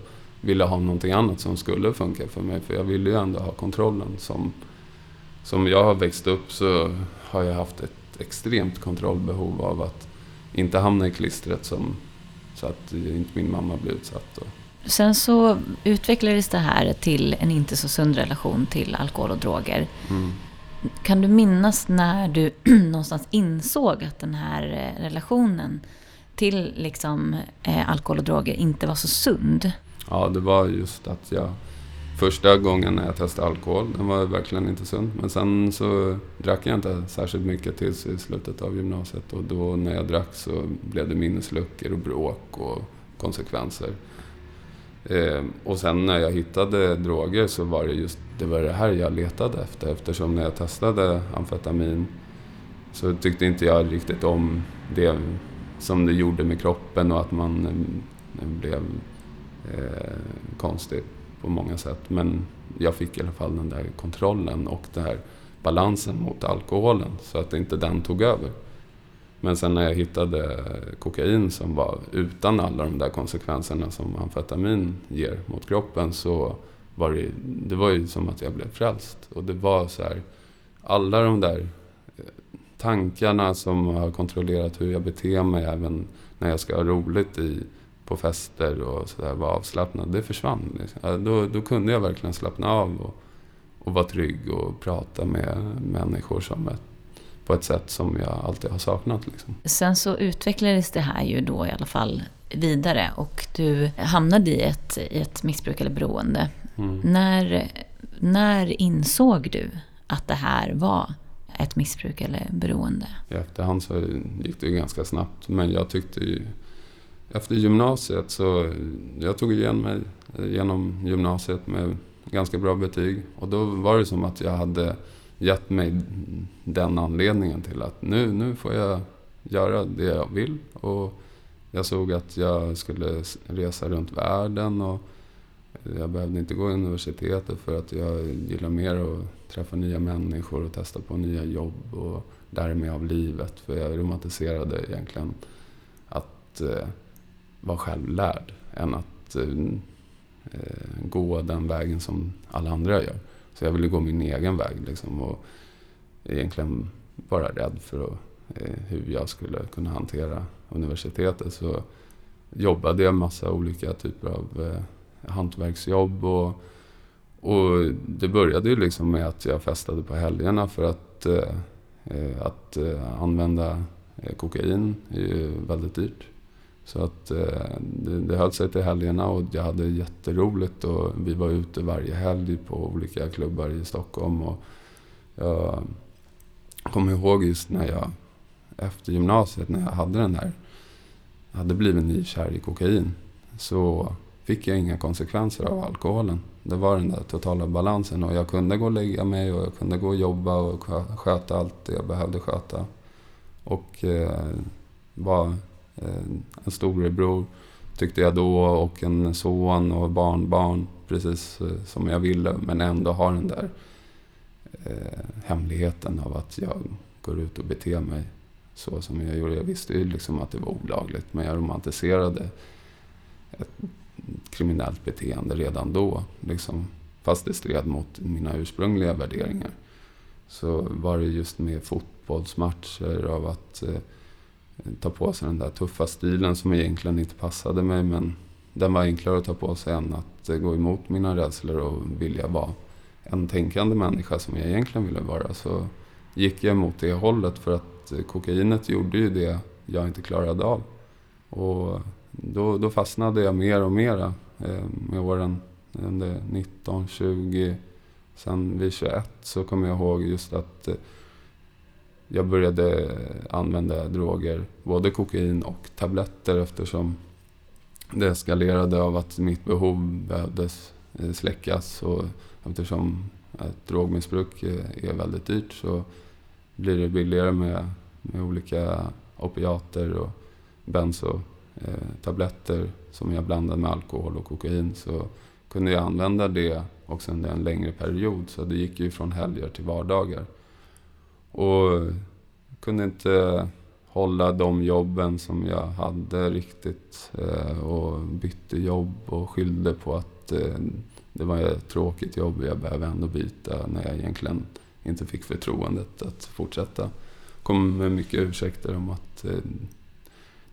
ville ha någonting annat som skulle funka för mig. För jag ville ju ändå ha kontrollen. Som, som jag har växt upp så har jag haft ett extremt kontrollbehov av att inte hamna i klistret som, så att inte min mamma blir utsatt. Och. Sen så utvecklades det här till en inte så sund relation till alkohol och droger. Mm. Kan du minnas när du någonstans insåg att den här eh, relationen till liksom, eh, alkohol och droger inte var så sund? Ja, det var just att jag första gången när jag testade alkohol, den var verkligen inte sund. Men sen så drack jag inte särskilt mycket tills i slutet av gymnasiet. Och då när jag drack så blev det minnesluckor och bråk och konsekvenser. Eh, och sen när jag hittade droger så var det just det, var det här jag letade efter. Eftersom när jag testade amfetamin så tyckte inte jag riktigt om det som det gjorde med kroppen och att man eh, blev eh, konstig på många sätt. Men jag fick i alla fall den där kontrollen och den här balansen mot alkoholen så att inte den tog över. Men sen när jag hittade kokain som var utan alla de där konsekvenserna som amfetamin ger mot kroppen så var det, det var ju som att jag blev frälst. Och det var så här, alla de där eh, tankarna som har kontrollerat hur jag beter mig även när jag ska ha roligt i, på fester och sådär, vara avslappnad, det försvann. Liksom. Då, då kunde jag verkligen slappna av och, och vara trygg och prata med människor som ett på ett sätt som jag alltid har saknat. Liksom. Sen så utvecklades det här ju då i alla fall vidare och du hamnade i ett, i ett missbruk eller beroende. Mm. När, när insåg du att det här var ett missbruk eller beroende? I efterhand så gick det ju ganska snabbt men jag tyckte ju efter gymnasiet så jag tog igen mig genom gymnasiet med ganska bra betyg och då var det som att jag hade gett mig den anledningen till att nu, nu får jag göra det jag vill. Och jag såg att jag skulle resa runt världen och jag behövde inte gå i universitetet för att jag gillar mer att träffa nya människor och testa på nya jobb och lära mig av livet. För jag romantiserade egentligen att eh, vara självlärd än att eh, eh, gå den vägen som alla andra gör. Så jag ville gå min egen väg liksom och egentligen vara rädd för att, eh, hur jag skulle kunna hantera universitetet. Så jobbade jag massa olika typer av eh, hantverksjobb och, och det började ju liksom med att jag festade på helgerna för att, eh, eh att eh, använda eh, kokain, kokain är ju väldigt dyrt. Så att eh, det, det höll sig till helgerna och jag hade jätteroligt och vi var ute varje helg på olika klubbar i Stockholm. Och jag kommer ihåg just när jag efter gymnasiet när jag hade den här, hade blivit nykär i kokain. Så fick jag inga konsekvenser av alkoholen. Det var den där totala balansen och jag kunde gå och lägga mig och jag kunde gå och jobba och sköta allt det jag behövde sköta. Och eh, var Eh, en storebror tyckte jag då och en son och barnbarn precis eh, som jag ville men ändå har den där eh, hemligheten av att jag går ut och beter mig så som jag gjorde. Jag visste ju liksom att det var olagligt men jag romantiserade ett kriminellt beteende redan då. Liksom, fast det stred mot mina ursprungliga värderingar. Så var det just med fotbollsmatcher av att eh, ta på sig den där tuffa stilen som egentligen inte passade mig. Men den var enklare att ta på sig än att eh, gå emot mina rädslor och vilja vara en tänkande människa som jag egentligen ville vara. Så gick jag mot det hållet för att eh, kokainet gjorde ju det jag inte klarade av. Och då, då fastnade jag mer och mer eh, med åren under 19, 20, sen vid 21 så kommer jag ihåg just att eh, jag började använda droger, både kokain och tabletter eftersom det eskalerade av att mitt behov behövdes eh, släckas och eftersom ett drogmissbruk eh, är väldigt dyrt så blir det billigare med, med olika opiater och benzotabletter som jag blandade med alkohol och kokain så kunde jag använda det också under en längre period. Så det gick ju från helger till vardagar. Och kunde inte hålla de jobben som jag hade riktigt. Eh, och bytte jobb och skyllde på att eh, det var ett tråkigt jobb och jag behöver ändå byta när jag egentligen inte fick förtroendet att fortsätta. Kom med mycket ursäkter om att eh,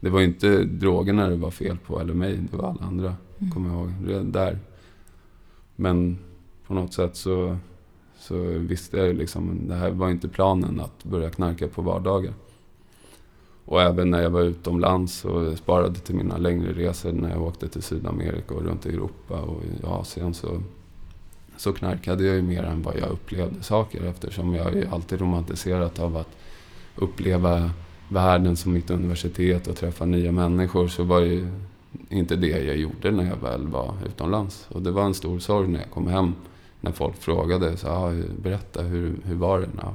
det var inte drogerna det var fel på eller mig, det var alla andra. Mm. Kommer jag ihåg. Redan där. Men på något sätt så, så visste jag ju liksom, det här var inte planen att börja knarka på vardagar. Och även när jag var utomlands och sparade till mina längre resor när jag åkte till Sydamerika och runt i Europa och i Asien så, så knarkade jag ju mer än vad jag upplevde saker eftersom jag ju alltid romantiserat av att uppleva världen som mitt universitet och träffa nya människor så var det inte det jag gjorde när jag väl var utomlands. Och det var en stor sorg när jag kom hem när folk frågade så, ah, berätta hur, hur var det? Ja,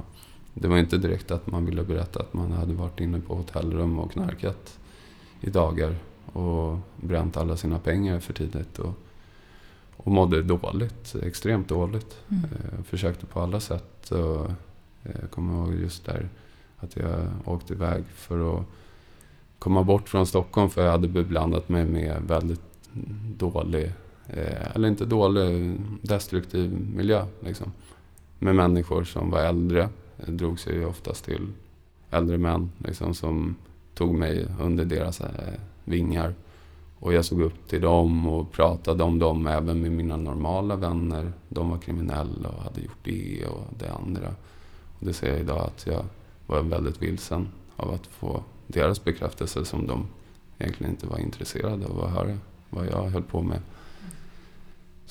det var inte direkt att man ville berätta att man hade varit inne på hotellrum och knarkat i dagar och bränt alla sina pengar för tidigt. Och, och mådde dåligt, extremt dåligt. Mm. Eh, försökte på alla sätt. Och, jag eh, kommer ihåg just där att jag åkte iväg för att komma bort från Stockholm för jag hade beblandat mig med väldigt dålig, eh, eller inte dålig, destruktiv miljö. Liksom. Med människor som var äldre. Jag drog sig ju oftast till äldre män liksom, som tog mig under deras eh, vingar. Och jag såg upp till dem och pratade om dem även med mina normala vänner. De var kriminella och hade gjort det och det andra. Och det ser jag idag att jag var väldigt vilsen av att få deras bekräftelse som de egentligen inte var intresserade av att höra vad jag höll på med.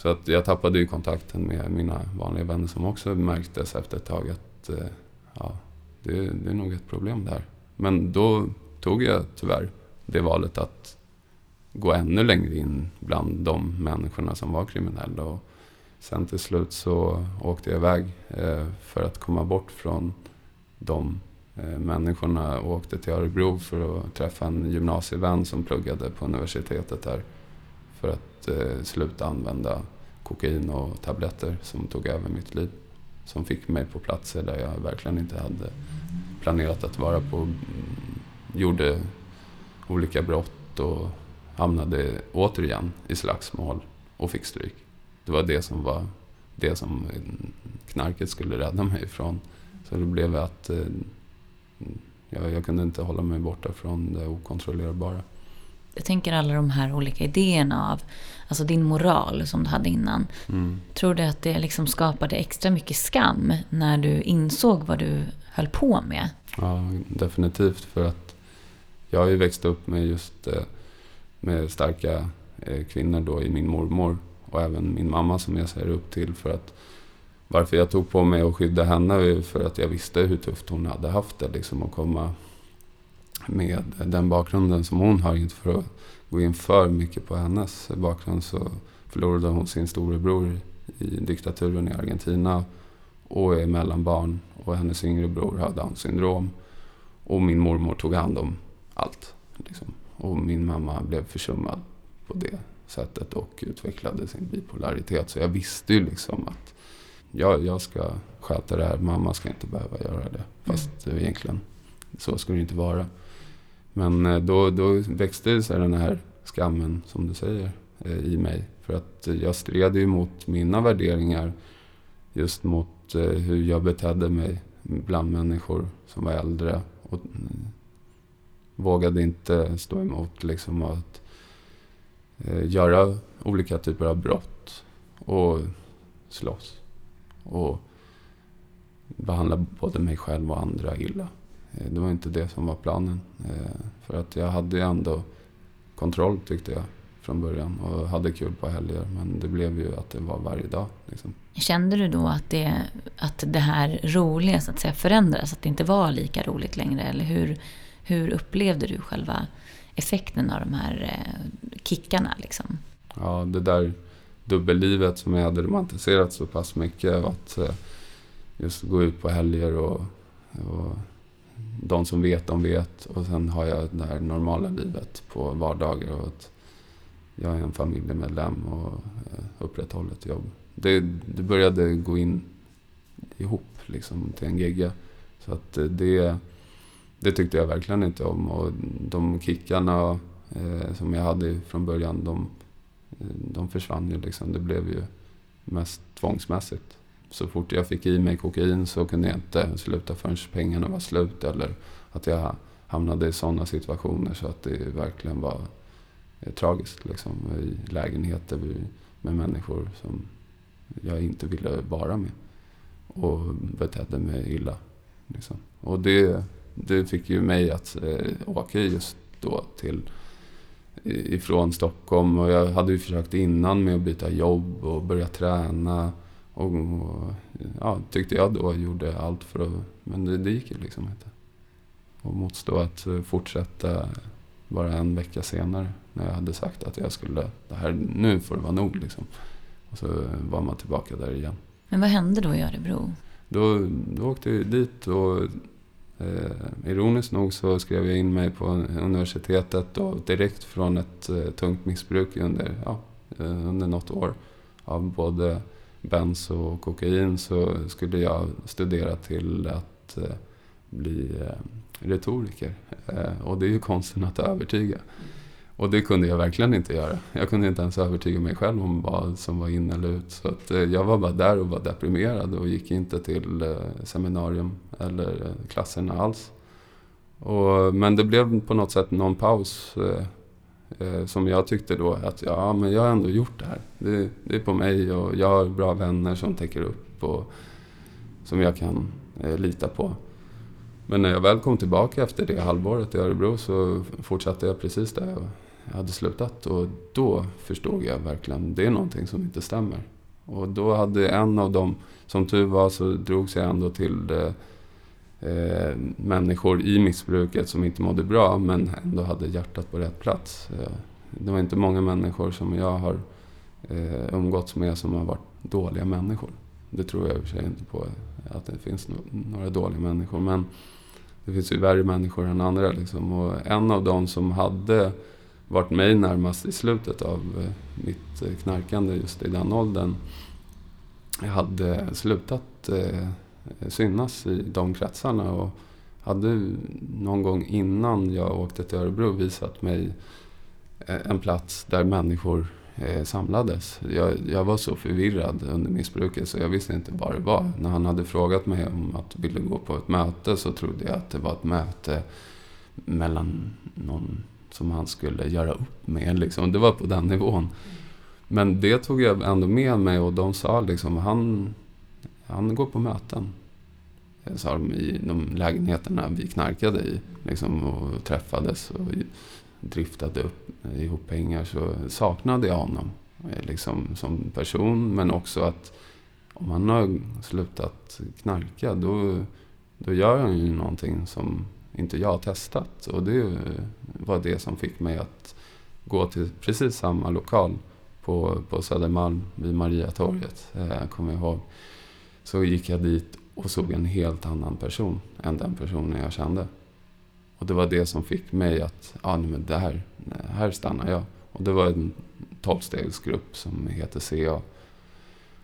Så att jag tappade ju kontakten med mina vanliga vänner som också märktes efter ett tag att eh, ja, det, det är nog ett problem där. Men då tog jag tyvärr det valet att gå ännu längre in bland de människorna som var kriminella. Och sen till slut så åkte jag iväg eh, för att komma bort från de eh, människorna människorna åkte till Örebro för att träffa en gymnasievän som pluggade på universitetet där. För att eh, sluta använda kokain och tabletter som tog över mitt liv. Som fick mig på platser där jag verkligen inte hade planerat att vara på. Mm, gjorde olika brott och hamnade återigen i slagsmål och fick stryk. Det var det som var det som knarket skulle rädda mig ifrån. Så det blev att eh, jag, jag kunde inte hålla mig borta från det okontrollerbara. Jag tänker alla de här olika idéerna av alltså din moral som du hade innan. Mm. Tror du att det liksom skapade extra mycket skam när du insåg vad du höll på med? Ja, definitivt. För att jag har ju växt upp med just eh, med starka eh, kvinnor då i min mormor och även min mamma som jag ser upp till. för att varför jag tog på mig att skydda henne för att jag visste hur tufft hon hade haft det. Liksom, att komma med den bakgrunden som hon har. Inte för att gå in för mycket på hennes bakgrund så förlorade hon sin storebror i diktaturen i Argentina och är mellanbarn. Och hennes yngre bror hade Downs syndrom. Och min mormor tog hand om allt. Liksom. Och min mamma blev försummad på det sättet och utvecklade sin bipolaritet. Så jag visste ju liksom att jag, jag ska sköta det här, mamma ska inte behöva göra det. Fast mm. egentligen, så ska det inte vara. Men eh, då, då växte sig den här skammen, som du säger, eh, i mig. För att jag stred ju mot mina värderingar. Just mot eh, hur jag betedde mig bland människor som var äldre. Och mm, vågade inte stå emot liksom att göra olika typer av brott och slåss. Och behandla både mig själv och andra illa. Eh, det var inte det som var planen. Eh, för att jag hade ju ändå kontroll tyckte jag från början och hade kul på helger. Men det blev ju att det var varje dag. Liksom. Kände du då att det, att det här roliga så att säga förändrades? Att det inte var lika roligt längre? Eller hur, hur upplevde du själva effekten av de här eh, kickarna? Liksom? Ja, det där dubbellivet som jag hade romantiserat så pass mycket. Att just gå ut på helger och, och de som vet, de vet. Och sen har jag det här normala livet på vardagar. Och att jag är en familjemedlem och eh, upprätthåller ett jobb. Det, det började gå in ihop liksom till en gegga. Så att eh, det, det tyckte jag verkligen inte om. Och de kickarna eh, som jag hade från början, de, eh, de försvann ju liksom. Det blev ju mest tvångsmässigt så fort jag fick i mig kokain så kunde jag inte sluta förrän pengarna var slut. Eller att jag hamnade i sådana situationer så att det verkligen var eh, tragiskt. Liksom, I lägenheter med människor som jag inte ville vara med. Och betedde mig illa. Liksom. Och det, det fick ju mig att eh, åka just då till ifrån Stockholm. Och jag hade ju försökt innan med att byta jobb och börja träna. Och, och ja, tyckte jag då gjorde allt för att... Men det, det gick ju liksom inte. Och motstå att fortsätta bara en vecka senare. När jag hade sagt att jag skulle... Det här, nu får det vara nog liksom. Och så var man tillbaka där igen. Men vad hände då i Örebro? Då, då åkte jag dit och eh, ironiskt nog så skrev jag in mig på universitetet och direkt från ett eh, tungt missbruk under, ja, eh, under något år. Av både benzo och kokain så skulle jag studera till att eh, bli eh, retoriker. Eh, och det är ju konsten att övertyga. Och det kunde jag verkligen inte göra. Jag kunde inte ens övertyga mig själv om vad som var in eller ut. Så att jag var bara där och var deprimerad och gick inte till seminarium eller klasserna alls. Och, men det blev på något sätt någon paus Eh, som jag tyckte då att ja, men jag har ändå gjort det här. Det, det, är på mig och jag har bra vänner som täcker upp och som jag kan eh, lita på. Men när jag väl kom tillbaka efter det halvåret i Örebro så fortsatte jag precis där jag hade slutat. Och då förstod jag verkligen, det är någonting som inte stämmer. Och då hade en av dem, som tur var så drogs jag ändå till eh, eh, människor i missbruket som inte mådde bra men ändå hade hjärtat på rätt plats. Eh, det var inte många människor som jag har eh, umgåtts med som har varit dåliga människor. Det tror jag i och för sig inte på, att det finns no några dåliga människor. Men det finns ju värre människor än andra. Liksom. Och en av dem som hade varit mig närmast i slutet av eh, mitt knarkande just i den åldern hade slutat eh, synas i de kretsarna. Och hade någon gång innan jag åkte till Örebro visat mig eh, en plats där människor eh, samlades. Jag, jag, var så förvirrad under missbruket så jag visste inte vad det var. När han hade frågat mig om att ville gå på ett möte så trodde jag att det var ett möte mellan någon som han skulle göra upp med. Liksom. Det var på den nivån. Men det tog jag ändå med mig och de sa liksom, han, han går på möten. Eh, Sa de i de lägenheterna vi knarkade i. Liksom, och träffades och driftade upp ihop pengar. Så saknade jag honom. Eh, liksom, som person. Men också att om han har slutat knarka då, då gör han ju någonting som inte jag har testat. Och det var det som fick mig att gå till precis samma lokal på, på Södermalm vid Mariatorget, eh, kommer jag ihåg så gick jag dit och såg en helt annan person än den personen jag kände. Och det var det som fick mig att, ja men det här, här stannar jag. Och det var en tolvstegsgrupp som heter CA.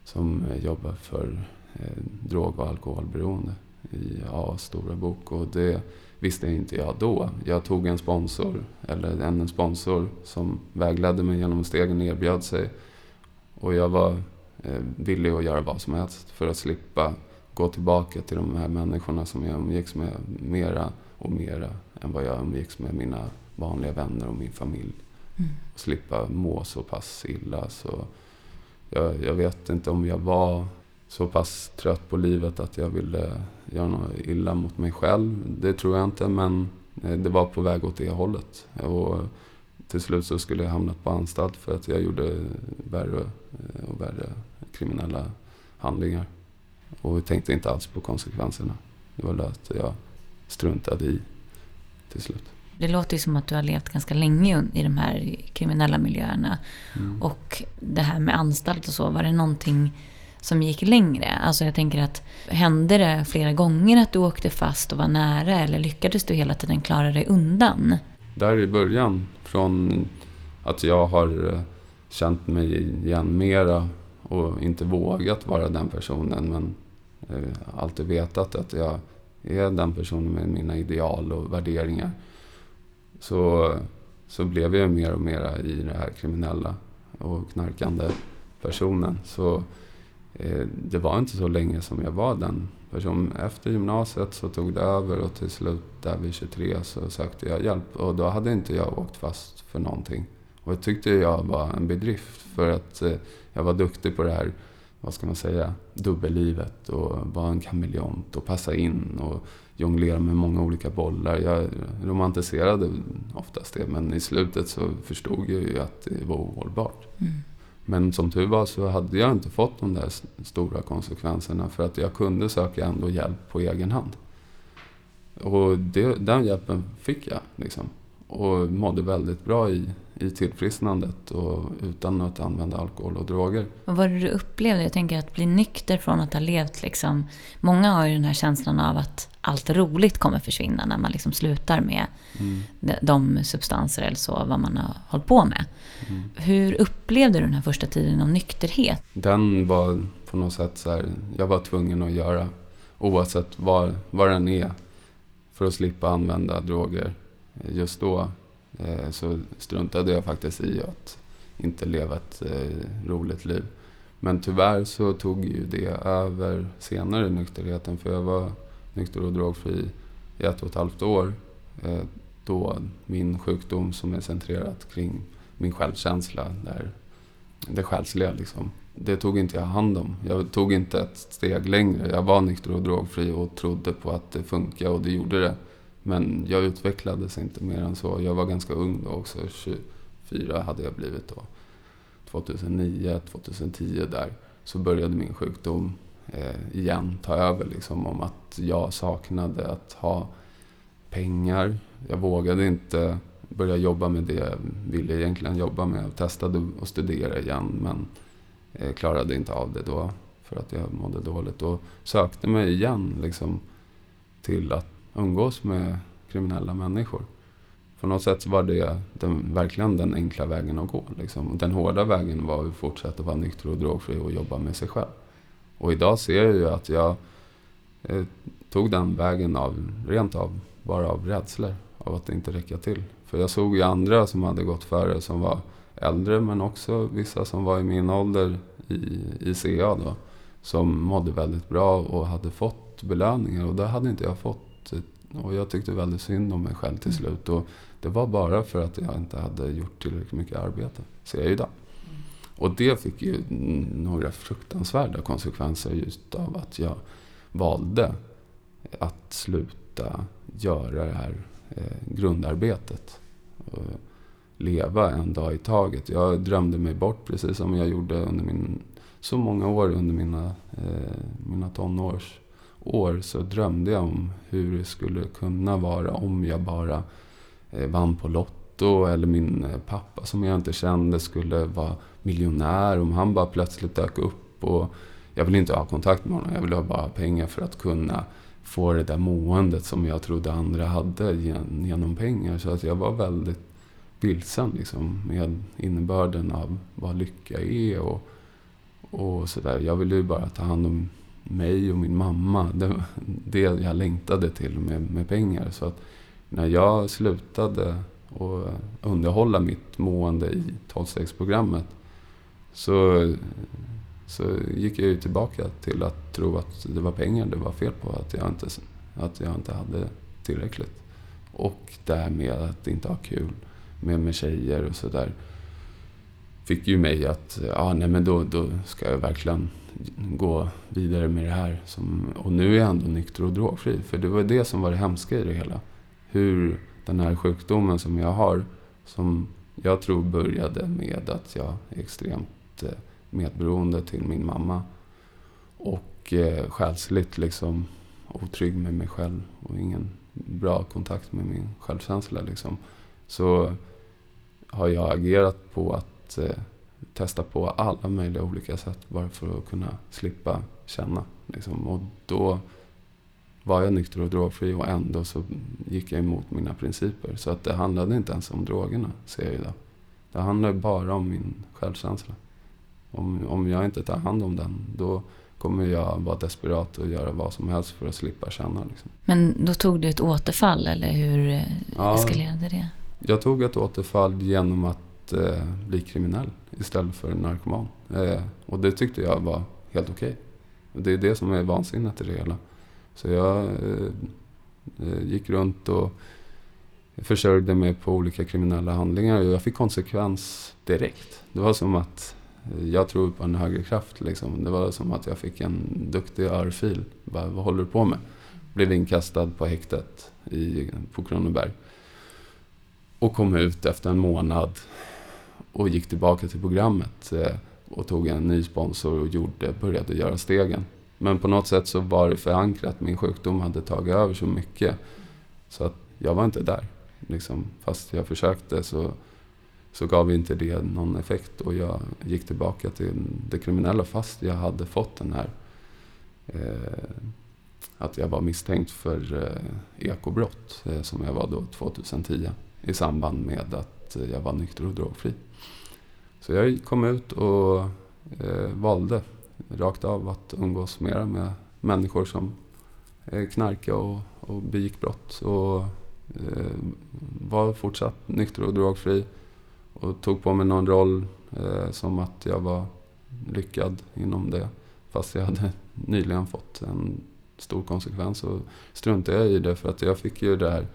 Som jobbar för eh, drog och alkoholberoende i A stora bok. Och det visste inte jag då. Jag tog en sponsor, eller en sponsor som vägledde mig genom stegen och erbjöd sig. Och jag var Eh, villig att göra vad som helst för att slippa gå tillbaka till de här människorna som jag umgicks med mera och mera än vad jag umgicks med mina vanliga vänner och min familj. Mm. Och slippa må så pass illa. Så jag, jag, vet inte om jag var så pass trött på livet att jag ville göra något illa mot mig själv. Det tror jag inte, men eh, det var på väg åt det hållet. Och till slut så skulle jag hamnat på anstalt för att jag gjorde värre och värre kriminella handlingar. Och tänkte inte alls på konsekvenserna. Det var det att jag struntade i till slut. Det låter ju som att du har levt ganska länge i de här kriminella miljöerna. Mm. Och det här med anstalt och så, var det någonting som gick längre? Alltså jag tänker att hände det flera gånger att du åkte fast och var nära eller lyckades du hela tiden klara dig undan? Där i början, från att jag har eh, känt mig igen mera och inte vågat vara den personen men eh, alltid vetat att jag är den personen med mina ideal och värderingar. Så, så blev jag mer och mer i det här kriminella och knarkande personen. Så eh, det var inte så länge som jag var den personen. Efter gymnasiet så tog det över och till slut där vid 23 så sökte jag hjälp. Och då hade inte jag åkt fast för någonting. Och det tyckte jag var en bedrift för att eh, jag var duktig på det här vad ska man säga, dubbellivet och vara en kameleont och passa in och jonglera med många olika bollar. Jag romantiserade oftast det men i slutet så förstod jag ju att det var ohållbart. Mm. Men som tur var så hade jag inte fått de där stora konsekvenserna för att jag kunde söka ändå hjälp på egen hand. Och det, den hjälpen fick jag. Liksom. Och mådde väldigt bra i, i tillfrisknandet och utan att använda alkohol och droger. Vad var det du upplevde? Jag tänker att bli nykter från att ha levt liksom... Många har ju den här känslan av att allt roligt kommer försvinna när man liksom slutar med mm. de substanser eller så, vad man har hållit på med. Mm. Hur upplevde du den här första tiden av nykterhet? Den var på något sätt så här, jag var tvungen att göra oavsett var den är för att slippa använda droger just då Eh, så struntade jag faktiskt i att inte leva ett eh, roligt liv. Men tyvärr så tog ju det över senare nykterheten för jag var nykter och drogfri i ett och ett halvt år. Eh, då min sjukdom som är centrerat kring min självkänsla, där det själsliga liksom. Det tog inte jag hand om. Jag tog inte ett steg längre. Jag var nykter och drogfri och trodde på att det funkade och det gjorde det. Men jag utvecklades inte mer än så. Jag var ganska ung då också. 24 hade jag blivit då. 2009, 2010 där så började min sjukdom eh, igen ta över. Liksom, om att jag saknade att ha pengar. Jag vågade inte börja jobba med det jag ville egentligen jobba med. Jag testade att studera igen men eh, klarade inte av det då för att jag mådde dåligt. Och sökte mig igen liksom, till att umgås med kriminella människor. På något sätt var det den, verkligen den enkla vägen att gå. Liksom. Den hårda vägen var att fortsätta vara nykter och drogfri och jobba med sig själv. Och idag ser jag ju att jag eh, tog den vägen av, rent av, bara av rädslor. Av att inte räcka till. För jag såg ju andra som hade gått före som var äldre men också vissa som var i min ålder i, i CA då. Som mådde väldigt bra och hade fått belöningar och det hade inte jag fått och jag tyckte väldigt synd om mig själv till mm. slut. Och det var bara för att jag inte hade gjort tillräckligt mycket arbete, ser jag idag. Mm. Och det fick ju några fruktansvärda konsekvenser just av att jag valde att sluta göra det här eh, grundarbetet. Och leva en dag i taget. Jag drömde mig bort precis som jag gjorde under min, så många år under mina, eh, mina tonårs år så drömde jag om hur det skulle kunna vara om jag bara eh, vann på Lotto eller min eh, pappa som jag inte kände skulle vara miljonär. Om han bara plötsligt dök upp och jag ville inte ha kontakt med honom. Jag ville bara ha pengar för att kunna få det där måendet som jag trodde andra hade genom pengar. Så att jag var väldigt vilsen liksom, med innebörden av vad lycka är och, och sådär. Jag ville ju bara ta hand om mig och min mamma. Det var det jag längtade till med, med pengar. Så att när jag slutade att underhålla mitt mående i tolvstegsprogrammet så, så gick jag ju tillbaka till att tro att det var pengar det var fel på. Att jag inte, att jag inte hade tillräckligt. Och det här med att inte ha kul med, med tjejer och sådär. fick ju mig att, ja nej men då, då ska jag verkligen gå vidare med det här. Som, och nu är jag ändå nykter och drogfri. För det var det som var det hemska i det hela. Hur den här sjukdomen som jag har, som jag tror började med att jag är extremt eh, medberoende till min mamma. Och eh, själsligt liksom otrygg med mig själv och ingen bra kontakt med min självkänsla. Liksom. Så har jag agerat på att eh, testa på alla möjliga olika sätt bara för att kunna slippa känna. Liksom. Och då var jag nykter och drogfri och ändå så gick jag emot mina principer. Så att det handlade inte ens om drogerna, ser jag idag. Det handlar bara om min självkänsla. Om, om jag inte tar hand om den, då kommer jag vara desperat och göra vad som helst för att slippa känna. Liksom. Men då tog du ett återfall, eller hur eh, ja, eskalerade det? Jag tog ett återfall genom att eh, bli kriminell istället för narkoman. Eh, och det tyckte jag var helt okej. Okay. Det är det som är vansinnet i det hela. Så jag eh, eh, gick runt och försörjde mig på olika kriminella handlingar och jag fick konsekvens direkt. Det var som att eh, jag tror på en högre kraft. Liksom. Det var som att jag fick en duktig örfil. Bara, vad håller du på med? Blev inkastad på häktet i, på Kronoberg. Och kom ut efter en månad och gick tillbaka till programmet eh, och tog en ny sponsor och gjorde, började göra stegen. Men på något sätt så var det förankrat. Min sjukdom hade tagit över så mycket. Så att jag var inte där. Liksom. Fast jag försökte så, så gav inte det någon effekt. Och jag gick tillbaka till det kriminella fast jag hade fått den här eh, att jag var misstänkt för eh, ekobrott eh, som jag var då 2010 i samband med att jag var nykter och drogfri. Så jag kom ut och eh, valde rakt av att umgås mera med människor som knarkade och, och begick brott. Och eh, var fortsatt nykter och drogfri. Och tog på mig någon roll eh, som att jag var lyckad inom det. Fast jag hade nyligen fått en stor konsekvens. Och struntade jag i det för att jag fick ju det här,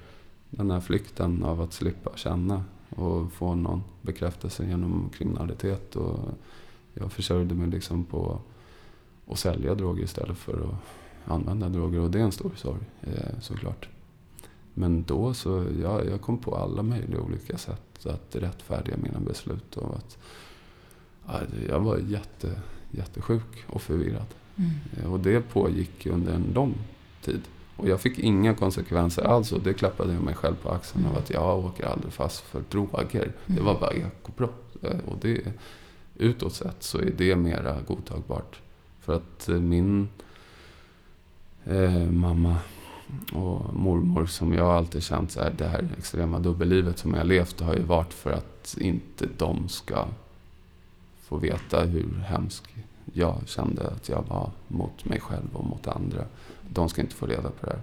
den här flykten av att slippa känna och få någon bekräftelse genom kriminalitet. Och jag försörjde mig liksom på att sälja droger istället för att använda droger. Och det är en stor sorg eh, såklart. Men då så, ja, jag kom på alla möjliga olika sätt att rättfärdiga mina beslut. Och att, ja, jag var jätte, jättesjuk och förvirrad. Mm. Eh, och det pågick under en lång tid. Och jag fick inga konsekvenser alls och det klappade jag mig själv på axeln mm. av att jag åker aldrig fast för droger. Mm. Det var bara ekobrott. Eh, och det, utåt sett så är det mera godtagbart. För att eh, min eh, mamma och mormor som jag alltid känt så här, det här extrema dubbellivet som jag levt har ju varit för att inte de ska få veta hur hemsk jag kände att jag var mot mig själv och mot andra. De ska inte få reda på det här.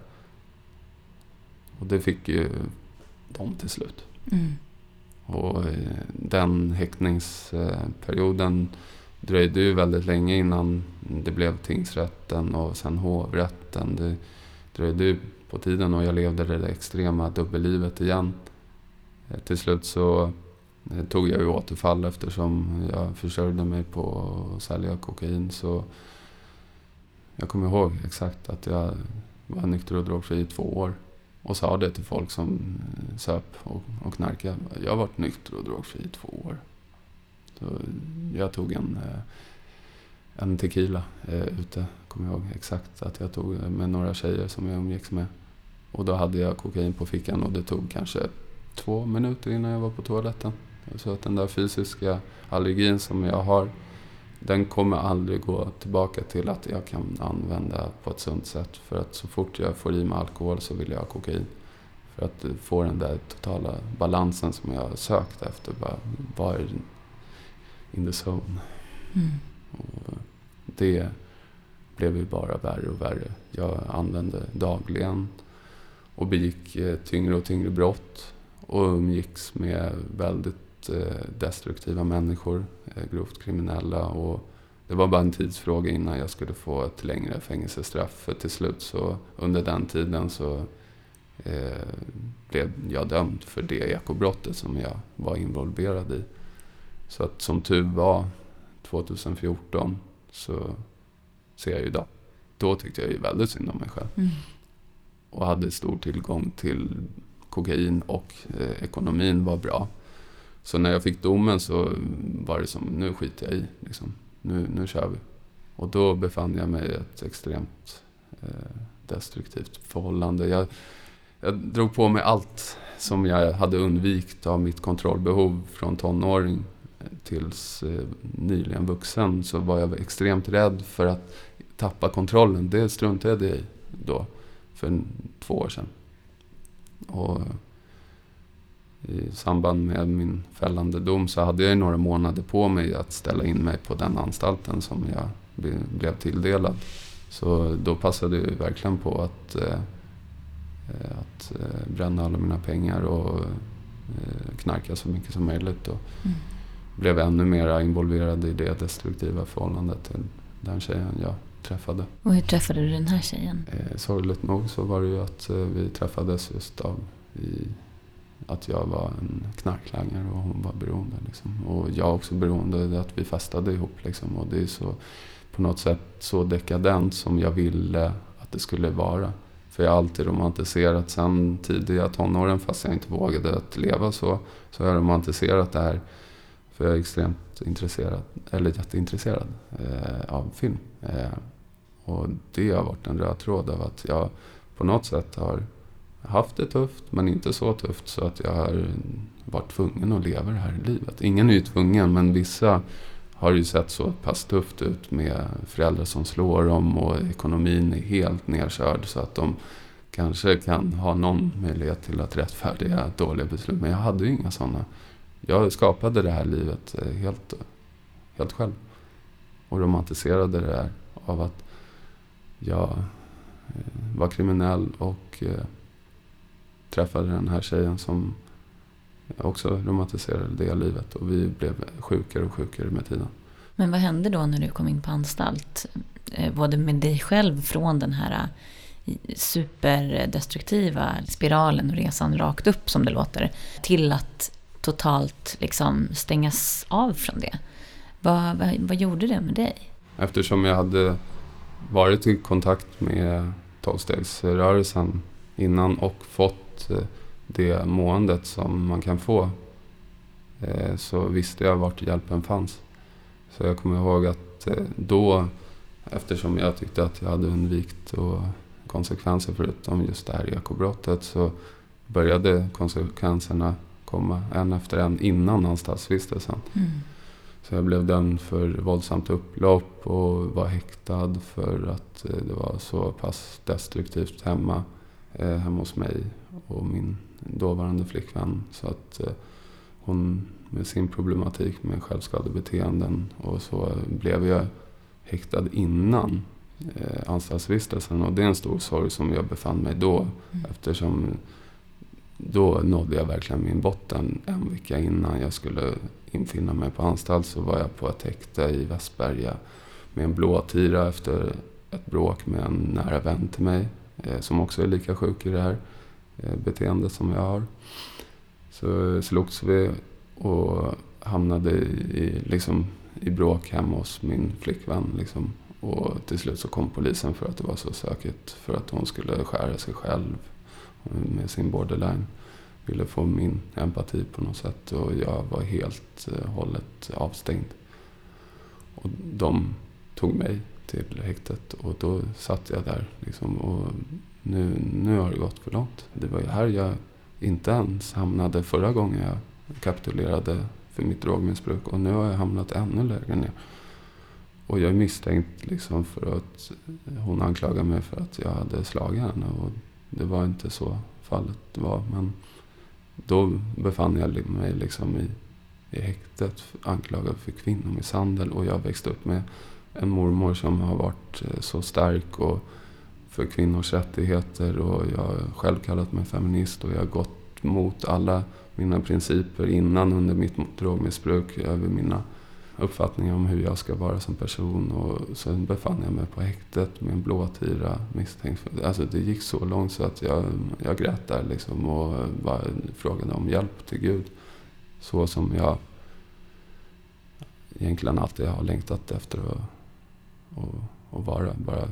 Och det fick ju de till slut. Mm. Och eh, den häktningsperioden dröjde ju väldigt länge innan det blev tingsrätten och sen hovrätten. Det dröjde ju på tiden och jag levde det där extrema dubbellivet igen. Eh, till slut så eh, tog jag ju återfall eftersom jag försörjde mig på att sälja kokain. Så jag kommer ihåg exakt att jag var nykter och drogfri i två år. Och sa det till folk som eh, söp och, och knarkade. Jag har varit nykter och drogfri i två år. Så jag tog en, eh, en tequila eh, ute, kommer jag ihåg exakt att jag tog med några tjejer som jag umgicks med. Och då hade jag kokain på fickan och det tog kanske två minuter innan jag var på toaletten. Så att den där fysiska allergin som jag har, den kommer aldrig gå tillbaka till att jag kan använda på ett sunt sätt. För att så fort jag får i mig alkohol så vill jag ha kokain. För att få den där totala balansen som jag har sökt efter. Bara, är in the zone. Mm. Och det blev ju bara värre och värre. Jag använde dagligen och begick eh, tyngre och tyngre brott och umgicks med väldigt eh, destruktiva människor, eh, grovt kriminella. Och det var bara en tidsfråga innan jag skulle få ett längre fängelsestraff. För till slut så under den tiden så eh, blev jag dömd för det ekobrottet som jag var involverad i. Så att som tur var 2014 så ser jag ju idag. Då tyckte jag ju väldigt synd om mig själv. Mm. Och hade stor tillgång till kokain och eh, ekonomin var bra. Så när jag fick domen så var det som, nu skiter jag i. Liksom. Nu, nu kör vi. Och då befann jag mig i ett extremt eh, destruktivt förhållande. Jag, jag drog på mig allt som jag hade undvikit av mitt kontrollbehov från tonåring tills eh, nyligen vuxen så var jag extremt rädd för att tappa kontrollen. Det struntade jag i då, för två år sedan. Och i samband med min fällande dom så hade jag några månader på mig att ställa in mig på den anstalten som jag blev tilldelad. Så då passade jag verkligen på att, eh, att eh, bränna alla mina pengar och eh, knarka så mycket som möjligt. Och mm. blev ännu mer involverad i det destruktiva förhållandet till den tjejen jag träffade. Och hur träffade du den här tjejen? Eh, sorgligt nog så var det ju att vi träffades just av i att jag var en knarklangare och hon var beroende. Liksom. Och jag också beroende, att vi festade ihop. Liksom. Och det är så, på något sätt så dekadent som jag ville att det skulle vara. För jag har alltid romantiserat sen tidiga tonåren, fast jag inte vågade att leva så, så har jag romantiserat det här. För jag är extremt intresserad, eller jätteintresserad eh, av film. Eh, och det har varit en röd tråd av att jag på något sätt har haft det tufft, men inte så tufft så att jag har varit tvungen att leva det här livet. Ingen är ju tvungen, men vissa har ju sett så pass tufft ut med föräldrar som slår dem och ekonomin är helt nedkörd så att de kanske kan ha någon möjlighet till att rättfärdiga dåliga beslut. Men jag hade ju inga sådana. Jag skapade det här livet eh, helt, helt själv. Och romantiserade det där av att jag eh, var kriminell och eh, träffade den här tjejen som också romantiserade det livet. Och vi blev sjukare och sjukare med tiden. Men vad hände då när du kom in på anstalt? Eh, både med dig själv från den här eh, superdestruktiva spiralen och resan rakt upp som det låter. Till att totalt liksom stängas av från det. Vad, vad, vad gjorde det med dig? Eftersom jag hade varit i kontakt med tolvstegsrörelsen innan och fått eh, det måendet som man kan få eh, så visste jag vart hjälpen fanns. Så jag kommer ihåg att eh, då, eftersom jag tyckte att jag hade undvikit konsekvenser förutom just det här ekobrottet så började konsekvenserna komma en efter en innan anstaltsvistelsen. Mm. Så jag blev dömd för våldsamt upplopp och var häktad för att det var så pass destruktivt hemma eh, hemma hos mig och min dåvarande flickvän. Så att eh, hon med sin problematik med självskadebeteenden och så blev jag häktad innan eh, anstaltsvistelsen. Och det är en stor sorg som jag befann mig då. Mm. Eftersom då nådde jag verkligen min botten. En vecka innan jag skulle infinna mig på anstalt så var jag på ett häkte i Västberga med en blåtira efter ett bråk med en nära vän till mig. Eh, som också är lika sjuk i det här Eh, beteende som jag har. Så slogs vi och hamnade i, liksom, i bråk hemma hos min flickvän. Liksom. Och till slut så kom polisen för att det var så sökigt. För att hon skulle skära sig själv med sin borderline. Ville få min empati på något sätt. Och jag var helt eh, hållet avstängd. Och de tog mig till häktet. Och då satt jag där liksom, och nu, nu har det gått för långt. Det var ju här jag inte ens hamnade förra gången jag kapitulerade för mitt drogmissbruk. Och nu har jag hamnat ännu lägre ner. Och jag är misstänkt liksom för att hon anklagar mig för att jag hade slagit henne. Och det var inte så fallet var. Men då befann jag mig liksom i, i häktet anklagad för kvinnomisshandel. Och jag växte upp med en mormor som har varit eh, så stark och för kvinnors rättigheter och jag har själv kallat mig feminist och jag har gått mot alla mina principer innan under mitt drogmissbruk över mina uppfattningar om hur jag ska vara som person. Och sen befann jag mig på häktet med en blåtira misstänkt för, Alltså det gick så långt så att jag, jag grät där liksom och bara frågade om hjälp till Gud. Så som jag egentligen alltid har längtat efter att, att, att vara. Bara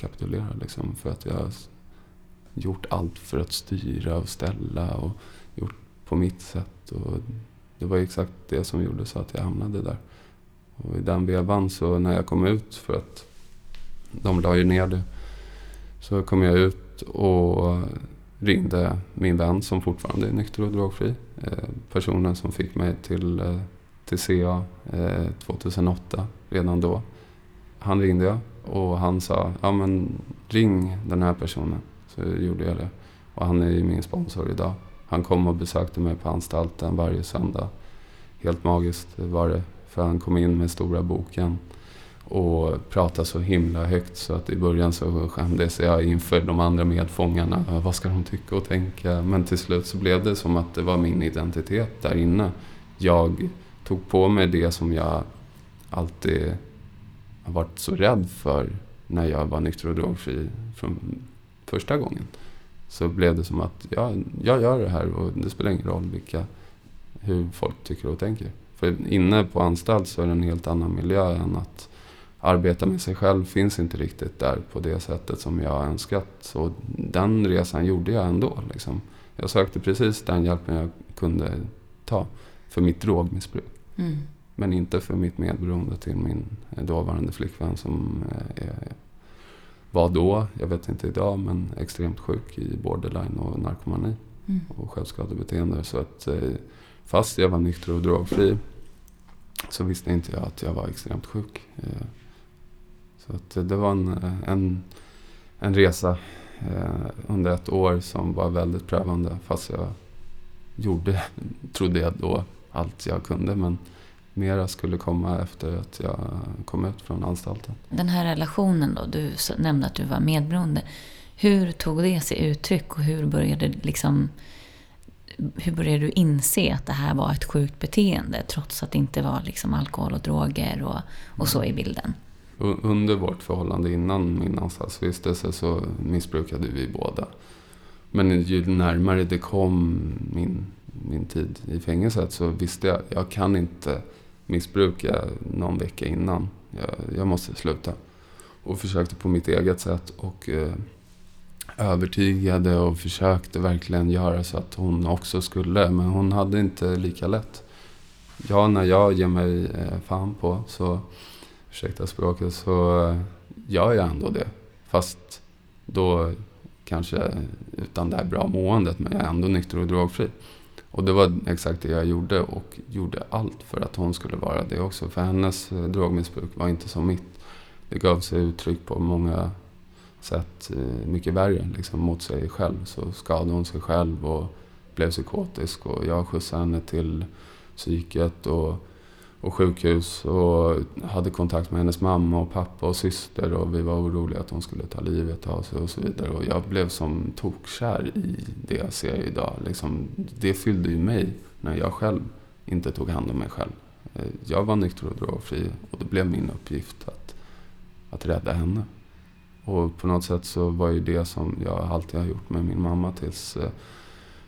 kapitulerar liksom. För att jag har gjort allt för att styra och ställa och gjort på mitt sätt. Och det var exakt det som gjorde så att jag hamnade där. Och i den vevan så när jag kom ut, för att de la ju ner det, så kom jag ut och ringde min vän som fortfarande är nykter och drogfri. Eh, personen som fick mig till, eh, till CA 2008, eh, redan då. Han ringde jag och han sa, ja men ring den här personen. Så gjorde jag det. Och han är ju min sponsor idag. Han kom och besökte mig på anstalten varje söndag. Helt magiskt var det. För han kom in med stora boken och pratade så himla högt så att i början så skämdes jag inför de andra medfångarna. Vad ska de tycka och tänka? Men till slut så blev det som att det var min identitet där inne. Jag tog på mig det som jag alltid varit så rädd för när jag var nykter och drogfri från första gången. Så blev det som att ja, jag gör det här och det spelar ingen roll vilka, hur folk tycker och tänker. För inne på anstalt så är det en helt annan miljö än att arbeta med sig själv finns inte riktigt där på det sättet som jag önskat. Så den resan gjorde jag ändå. Liksom. Jag sökte precis den hjälpen jag kunde ta för mitt drogmissbruk. Mm. Men inte för mitt medberoende till min dåvarande flickvän som eh, är, var då, jag vet inte idag, men extremt sjuk i borderline och narkomani mm. och självskadebeteende. Så att eh, fast jag var nykter och drogfri så visste inte jag att jag var extremt sjuk. Eh, så att det var en, en, en resa under ett år som var väldigt prövande. Fast jag gjorde, trodde jag då, allt jag kunde. Men mera skulle komma efter att jag kom ut från anstalten. Den här relationen då, du nämnde att du var medberoende. Hur tog det sig uttryck och hur började, liksom, hur började du inse att det här var ett sjukt beteende trots att det inte var liksom alkohol och droger och, och så i bilden? Under vårt förhållande innan min anstaltsvistelse så missbrukade vi båda. Men ju närmare det kom min, min tid i fängelset så visste jag, jag kan inte missbruka någon vecka innan. Jag, jag måste sluta. Och försökte på mitt eget sätt och eh, övertygade och försökte verkligen göra så att hon också skulle. Men hon hade inte lika lätt. Ja, när jag ger mig eh, fan på så, ursäkta språket, så eh, gör jag ändå det. Fast då kanske utan det här bra måendet, men jag är ändå nykter och drogfri. Och det var exakt det jag gjorde och gjorde allt för att hon skulle vara det också. För hennes eh, drogmissbruk var inte som mitt. Det gav sig uttryck på många sätt eh, mycket värre liksom, mot sig själv. Så skadade hon sig själv och blev psykotisk och jag skjutsade henne till psyket och och sjukhus och hade kontakt med hennes mamma och pappa och syster och vi var oroliga att hon skulle ta livet av sig och så vidare. Och jag blev som tokkär i det jag ser idag. Liksom, det fyllde ju mig när jag själv inte tog hand om mig själv. Eh, jag var nykter och drogfri och det blev min uppgift att, att rädda henne. Och på något sätt så var ju det som jag alltid har gjort med min mamma tills eh,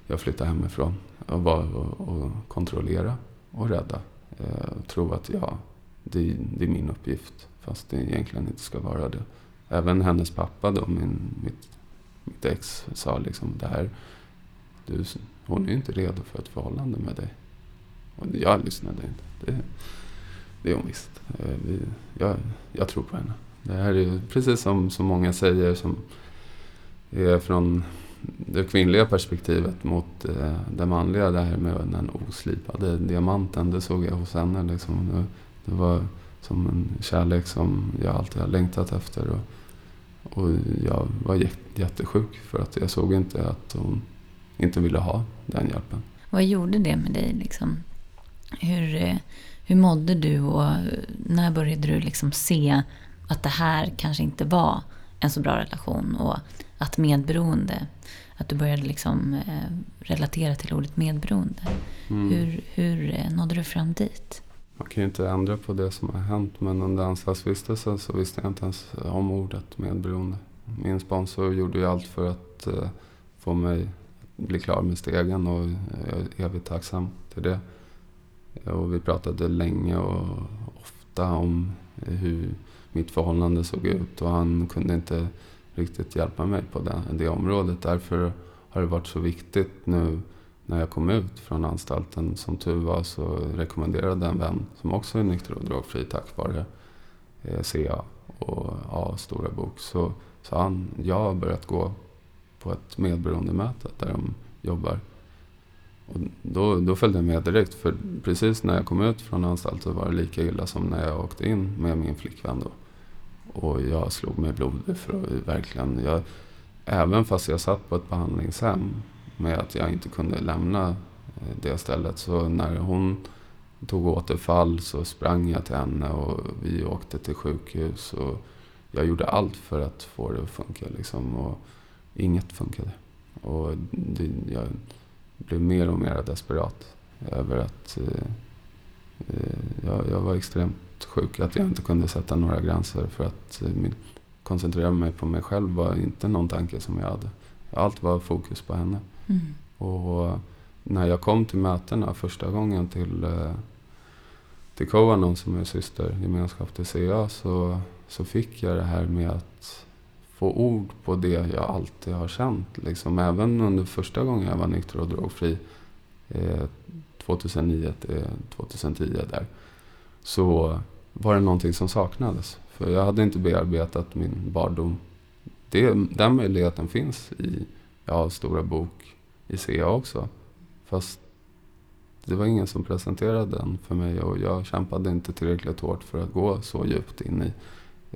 jag flyttade hemifrån. Jag var och kontrollera och rädda. Eh, tro att ja, det, det, är min uppgift. Fast det egentligen inte ska vara det. Även hennes pappa då, min, mitt, mitt ex, sa liksom det här. Du, hon är ju inte redo för ett förhållande med dig. Och jag lyssnade inte. Det, det är hon eh, visst. Jag, jag tror på henne. Det här är precis som så många säger som är från det kvinnliga perspektivet mot eh, det manliga. Det här med den oslipade diamanten. Det såg jag hos henne. Liksom. Det, det var som en kärlek som jag alltid har längtat efter. Och, och jag var jättesjuk för att jag såg inte att hon inte ville ha den hjälpen. Vad gjorde det med dig? Liksom? Hur, eh, hur mådde du och när började du liksom se att det här kanske inte var en så bra relation och att medberoende att du började liksom eh, relatera till ordet medberoende. Mm. Hur, hur eh, nådde du fram dit? Man kan ju inte ändra på det som har hänt men under anstaltsvistelsen så visste jag inte ens om ordet medberoende. Min sponsor gjorde ju allt för att uh, få mig att bli klar med stegen och jag är evigt tacksam till det. Och vi pratade länge och, berätta om hur mitt förhållande såg ut och han kunde inte riktigt hjälpa mig på det, det området. Därför har det varit så viktigt nu när jag kom ut från anstalten. Som tur var så rekommenderade en vän som också är nykter och drogfri tack vare eh, CA och A Stora Bok. Så sa han, jag har börjat gå på ett medberoendemöte där de jobbar. Och då, då följde jag med direkt. För precis när jag kom ut från anstalten var det lika illa som när jag åkte in med min flickvän då. Och jag slog mig blodig för att verkligen... Jag, även fast jag satt på ett behandlingshem med att jag inte kunde lämna eh, det stället. Så när hon tog återfall så sprang jag till henne och vi åkte till sjukhus. Och jag gjorde allt för att få det att funka. Liksom, och inget funkade. Och det, jag blev mer och mer desperat över att eh, eh jag, jag, var extremt sjuk. Att jag inte kunde sätta några gränser för att eh, koncentrera mig på mig själv var inte någon tanke som jag hade. Allt var fokus på henne. Mm. Och när jag kom till mötena första gången till, eh, till Kovanon som är systergemenskap till CA så, så fick jag det här med att få ord på det jag alltid har känt. Liksom, även under första gången jag var nykter och drogfri, eh, 2009 till 2010 där, så var det någonting som saknades. För jag hade inte bearbetat min barndom. Det, den möjligheten finns i ja, Stora Bok i CA också. Fast det var ingen som presenterade den för mig och jag kämpade inte tillräckligt hårt för att gå så djupt in i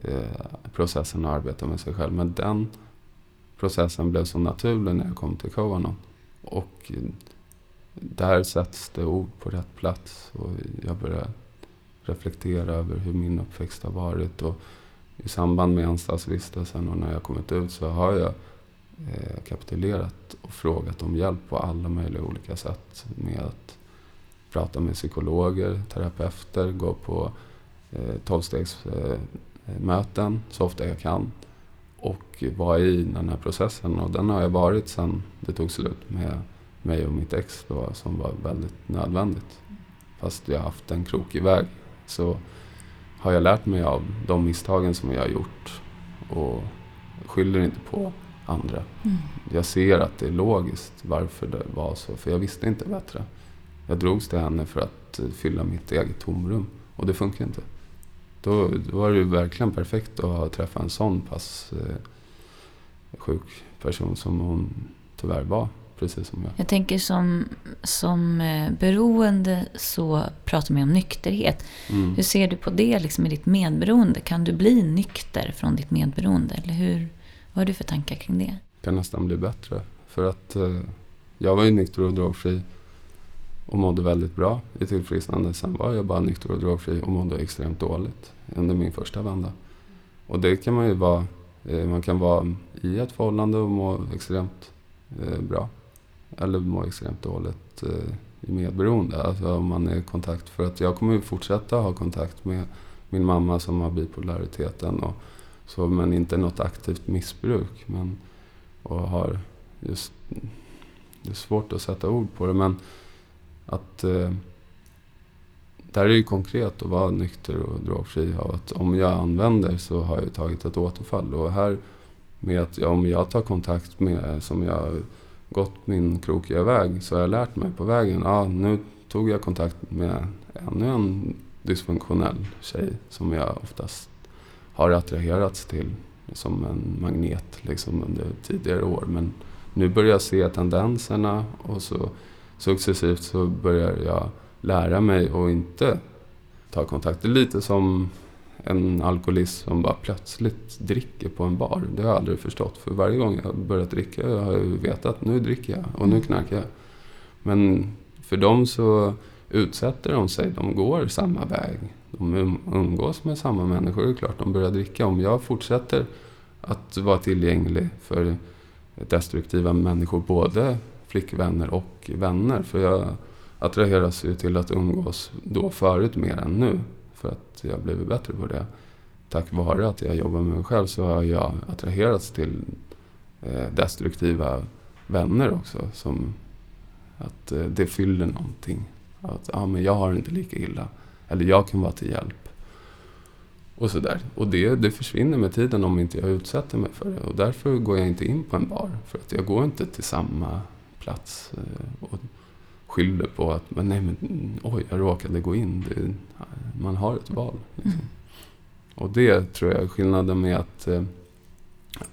eh, processen och arbeta med sig själv. Men den processen blev så naturlig när jag kom till Kovanon. Och där sätts det ord på rätt plats och jag började reflektera över hur min uppväxt har varit. Och I samband med anstaltsvistelsen och när jag kommit ut så har jag eh, kapitulerat och frågat om hjälp på alla möjliga olika sätt. Med att prata med psykologer, terapeuter, gå på eh, tolvstegsmöten eh, så ofta jag kan. Och vara i den här processen. Och den har jag varit sedan det tog slut med mig och mitt ex då, som var väldigt nödvändigt. Fast jag har haft en krokig väg så har jag lärt mig av de misstagen som jag har gjort. Och skyller inte på andra. Mm. Jag ser att det är logiskt varför det var så, för jag visste inte bättre. Jag drogs till henne för att fylla mitt eget tomrum och det funkar inte. Då, då var det ju verkligen perfekt att träffa en sån pass eh, sjuk person som hon tyvärr var precis som jag. Jag tänker som, som eh, beroende så pratar man om nykterhet. Mm. Hur ser du på det liksom, i ditt medberoende? Kan du bli nykter från ditt medberoende? Eller hur, vad har du för tankar kring det? Det kan nästan bli bättre. För att eh, jag var ju nykter och drogfri och mådde väldigt bra i tillfrisknande. Sen var jag bara nykter och drogfri och mådde extremt dåligt under min första vända. Och det kan man ju vara. Eh, man kan vara i ett förhållande och må extremt eh, bra eller mår extremt dåligt eh, i medberoende. Alltså om man är i kontakt. För att jag kommer ju fortsätta ha kontakt med min mamma som har bipolariteten. Och så, men inte något aktivt missbruk. Men, och har just... Det är svårt att sätta ord på det men att... Eh, där är det ju konkret att vara nykter och drogfri. Och att om jag använder så har jag tagit ett återfall. Och här med att ja, om jag tar kontakt med, som jag gått min krokiga väg så har jag lärt mig på vägen. Ja, nu tog jag kontakt med ännu en dysfunktionell tjej som jag oftast har attraherats till som en magnet liksom under tidigare år. Men nu börjar jag se tendenserna och så successivt så börjar jag lära mig att inte ta kontakt. Det är lite som en alkoholist som bara plötsligt dricker på en bar. Det har jag aldrig förstått. För varje gång jag börjat dricka har jag vetat att nu dricker jag och nu mm. knarkar jag. Men för dem så utsätter de sig. De går samma väg. De um-, umgås med samma människor. Det är klart de börjar dricka. Om jag fortsätter att vara tillgänglig för destruktiva människor, både flickvänner och vänner. För jag attraheras ju till att umgås då förut mer än nu för att jag blivit bättre på det. Tack vare att jag jobbar med mig själv så har jag attraherats till eh, destruktiva vänner också. Som att eh, det fyller någonting. Att ah, men jag har inte lika illa. Eller jag kan vara till hjälp. Och sådär. Och det, det försvinner med tiden om inte jag utsätter mig för det. Och därför går jag inte in på en bar. För att jag går inte till samma plats eh, och skyller på att men nej, men, oj, jag råkade gå in. Det, man har ett val. Liksom. Mm. Och det tror jag är skillnaden med att eh,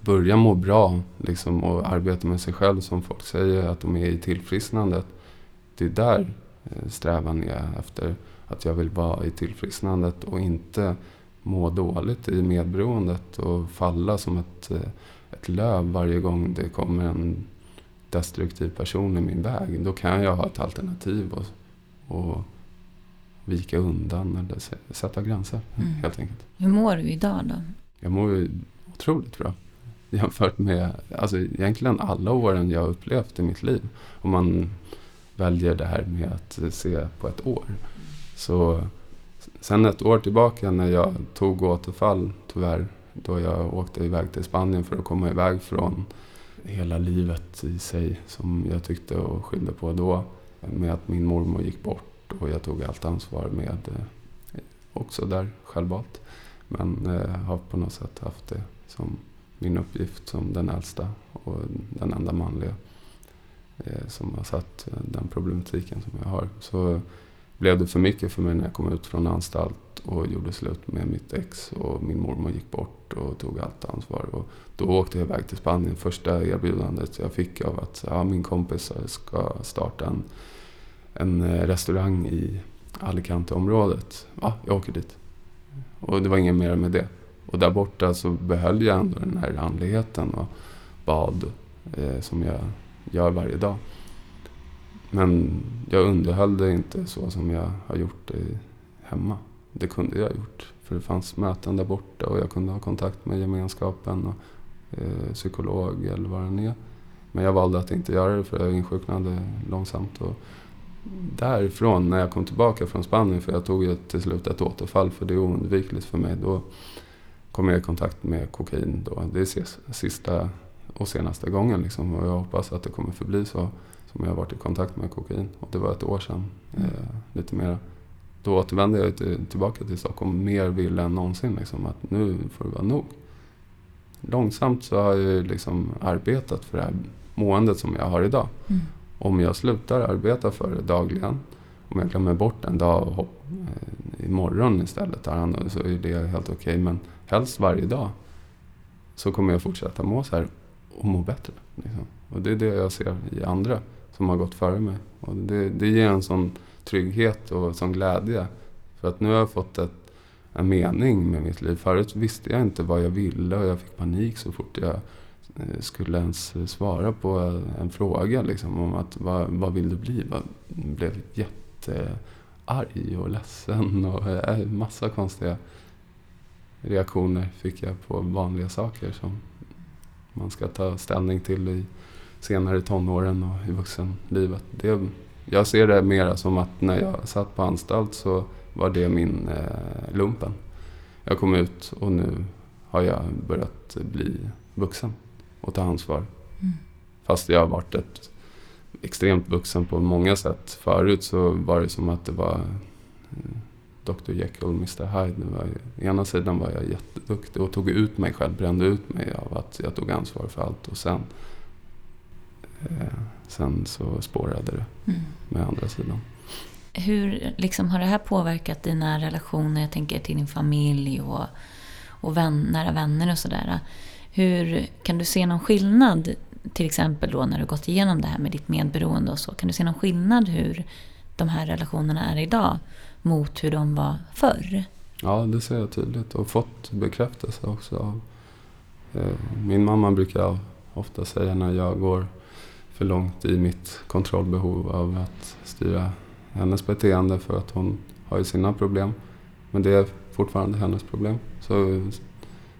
börja må bra liksom, och arbeta med sig själv som folk säger att de är i tillfrisknandet. Det är där eh, strävan är efter att jag vill vara i tillfrisknandet och inte må dåligt i medberoendet och falla som ett, eh, ett löv varje gång det kommer en destruktiv person i min väg. Då kan jag ha ett alternativ och, och vika undan eller sätta gränser mm. helt enkelt. Hur mår du idag då? Jag mår otroligt bra. Jämfört med alltså, egentligen alla åren jag upplevt i mitt liv. Om man väljer det här med att se på ett år. Så sen ett år tillbaka när jag tog återfall, tyvärr, då jag åkte iväg till Spanien för att komma iväg från hela livet i sig som jag tyckte och skyllde på då. Med att min mormor gick bort och jag tog allt ansvar med eh, också där självvalt. Men eh, har på något sätt haft det som min uppgift som den äldsta och den enda manliga eh, som har satt eh, den problematiken som jag har. Så blev det för mycket för mig när jag kom ut från anstalt och gjorde slut med mitt ex och min mormor gick bort och tog allt ansvar. Och då åkte jag iväg till Spanien. Första erbjudandet jag fick av att ja, min kompis ska starta en, en eh, restaurang i Alicante-området. Ja, jag åker dit. Och det var inget mer med det. Och där borta så behöll jag ändå den här andligheten och bad eh, som jag gör varje dag. Men jag underhöll det inte så som jag har gjort det hemma. Det kunde jag ha gjort. För det fanns möten där borta och jag kunde ha kontakt med gemenskapen och eh, psykolog eller vad det är. Men jag valde att inte göra det för jag insjuknade långsamt. Och därifrån, när jag kom tillbaka från Spanien, för jag tog ju till slut ett återfall för det är oundvikligt för mig. Då kom jag i kontakt med kokain. Då. Det är sista och senaste gången liksom. Och jag hoppas att det kommer förbli så som jag har varit i kontakt med kokain. Och det var ett år sedan, mm. eh, lite mer. Då återvände jag till, tillbaka till Stockholm mer vill än någonsin. Liksom, att nu får det vara nog. Långsamt så har jag liksom arbetat för det här måendet som jag har idag. Mm. Om jag slutar arbeta för det dagligen, om jag glömmer bort en dag och hopp, eh, imorgon istället tar hand så är det helt okej. Okay. Men helst varje dag så kommer jag fortsätta må så här och må bättre. Liksom. Och det är det jag ser i andra som har gått före mig. Och det, det ger en sån trygghet och som glädje. För att nu har jag fått ett, en mening med mitt liv. Förut visste jag inte vad jag ville och jag fick panik så fort jag eh, skulle ens svara på en fråga liksom, om att vad, vad vill du bli? Jag blev jättearg och ledsen och en massa konstiga reaktioner fick jag på vanliga saker som man ska ta ställning till i senare tonåren och i vuxenlivet. Det, jag ser det mer som att när jag satt på anstalt så var det min eh, lumpen. Jag kom ut och nu har jag börjat bli vuxen och ta ansvar. Mm. Fast jag har varit ett extremt vuxen på många sätt. Förut så var det som att det var eh, Dr Jekyll och Mr Hyde. Var, ena sidan var jag jätteduktig och tog ut mig själv, brände ut mig av att jag tog ansvar för allt. Och sen Eh, sen så spårade det mm. med andra sidan. Hur liksom, har det här påverkat dina relationer, jag tänker till din familj och, och vän, nära vänner och sådär? Hur Kan du se någon skillnad, till exempel då när du gått igenom det här med ditt medberoende och så, kan du se någon skillnad hur de här relationerna är idag mot hur de var förr? Ja, det ser jag tydligt och fått bekräftelse också av eh, min mamma brukar ofta säga när jag går för långt i mitt kontrollbehov av att styra hennes beteende för att hon har ju sina problem. Men det är fortfarande hennes problem. Så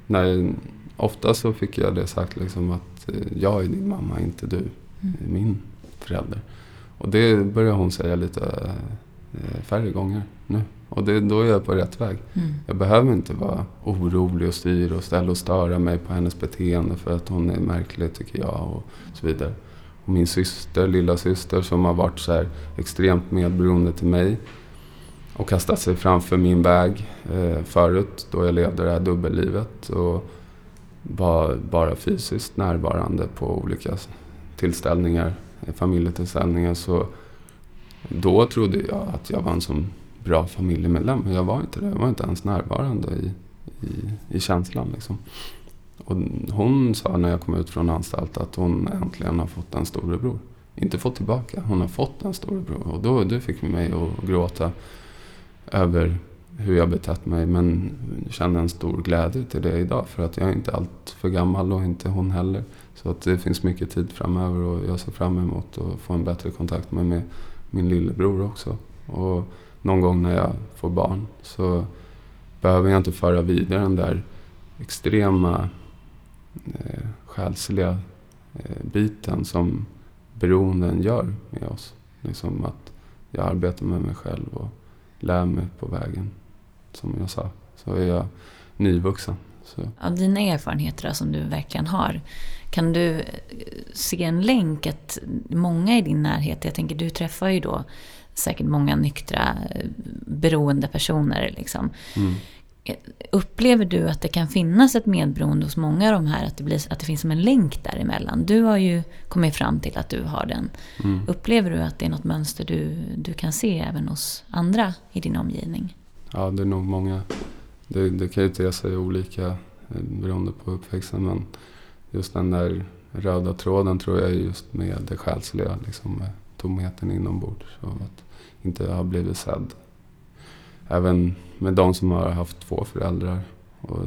när, ofta så fick jag det sagt liksom att eh, jag är din mamma, inte du. Mm. Min förälder. Och det börjar hon säga lite eh, färre gånger nu. Och det, då är jag på rätt väg. Mm. Jag behöver inte vara orolig och styra och ställa och störa mig på hennes beteende för att hon är märklig tycker jag och så vidare. Och min syster, lilla syster som har varit så här extremt medberoende till mig. och kastat sig framför min väg eh, förut då jag levde det här dubbellivet och var bara fysiskt närvarande på olika tillställningar, familjetillställningar. Så då trodde jag att jag var en sån bra familjemedlem, men jag var inte det. Jag var inte ens närvarande i, i, i känslan. Liksom. Och hon sa när jag kom ut från anstalt att hon äntligen har fått en storebror. Inte fått tillbaka, hon har fått en storebror. Och då, det fick mig att gråta över hur jag betett mig. Men känner en stor glädje till det idag. För att jag är inte allt för gammal och inte hon heller. Så att det finns mycket tid framöver och jag ser fram emot att få en bättre kontakt med, med min lillebror också. Och någon gång när jag får barn så behöver jag inte föra vidare den där extrema eh, själsliga eh, biten som beroenden gör med oss. Liksom att jag arbetar med mig själv och lär mig på vägen. Som jag sa, så är jag nyvuxen. Så. Av dina erfarenheter som du verkligen har, kan du eh, se en länk att många i din närhet, jag tänker du träffar ju då säkert många nyktra eh, beroende personer. Liksom. Mm. Upplever du att det kan finnas ett medberoende hos många av de här, att det, blir, att det finns som en länk däremellan? Du har ju kommit fram till att du har den. Mm. Upplever du att det är något mönster du, du kan se även hos andra i din omgivning? Ja, det är nog många. Det, det kan ju te sig olika eh, beroende på uppväxten, men just den där röda tråden tror jag är just med det själsliga, liksom tomheten inombords. Och att inte ha blivit sedd även med de som har haft två föräldrar och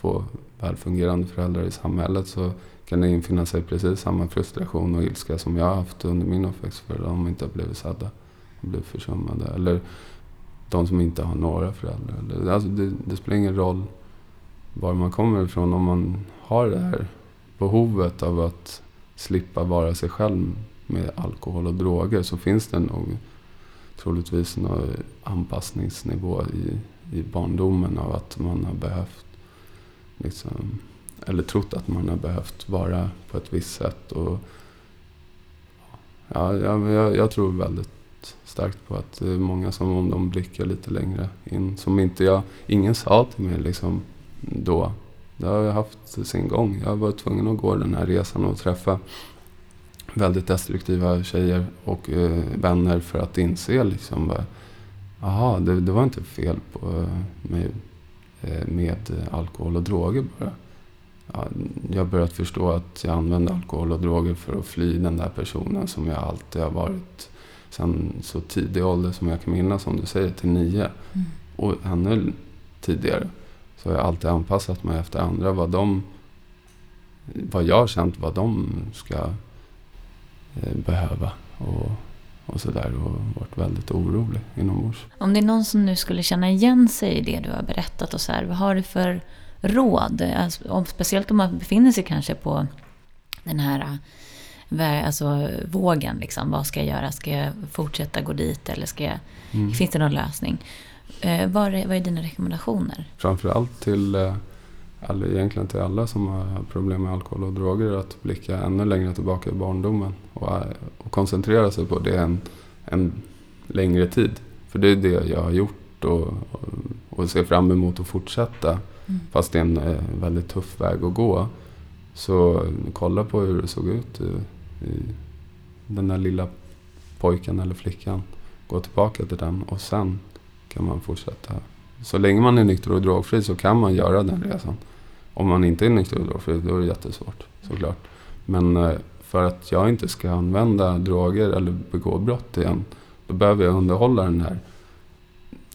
två välfungerande föräldrar i samhället så kan det infinna sig precis samma frustration och ilska som jag har haft under min uppväxt för de inte har blivit sedda och blivit försummade. Eller de som inte har några föräldrar. Alltså det, det spelar ingen roll var man kommer ifrån. Om man har det här behovet av att slippa vara sig själv med alkohol och droger så finns det nog troligtvis någon anpassningsnivå i, i barndomen av att man har behövt liksom, eller trott att man har behövt vara på ett visst sätt. Och, ja, jag, jag tror väldigt starkt på att det är många som om de blickar lite längre in, som inte jag, ingen sa till mig liksom då. Det har haft sin gång. Jag var tvungen att gå den här resan och träffa väldigt destruktiva tjejer och eh, vänner för att inse liksom Jaha, det, det, var inte fel på, eh, med, eh, med alkohol och droger bara. Ja, jag har börjat förstå att jag använde alkohol och droger för att fly den där personen som jag alltid har varit sen så tidig ålder som jag kan minnas, som du säger, till nio. Mm. Och ännu tidigare. Så har jag alltid anpassat mig efter andra, vad de vad jag har känt vad de ska behöva. Och, och sådär och varit väldigt orolig inombords. Om det är någon som nu skulle känna igen sig i det du har berättat och så här, vad har du för råd? Alltså, speciellt om man befinner sig kanske på den här eh, alltså, vågen. Liksom. Vad ska jag göra? Ska jag fortsätta gå dit eller ska jag, mm. finns det någon lösning? Eh, vad, är, vad är dina rekommendationer? Framförallt till eh, all, egentligen till alla som har problem med alkohol och droger att blicka ännu längre tillbaka i barndomen och, och koncentrera sig på det en, en längre tid. För det är det jag har gjort och, och, och ser fram emot att fortsätta. Mm. Fast det är en eh, väldigt tuff väg att gå. Så kolla på hur det såg ut i, i den där lilla pojken eller flickan. Gå tillbaka till den och sen kan man fortsätta. Så länge man är nykter och drogfri så kan man göra den resan. Om man inte är nykter och drogfri, då är det jättesvårt såklart. Men eh, för att jag inte ska använda droger eller begå brott igen, då behöver jag underhålla den här,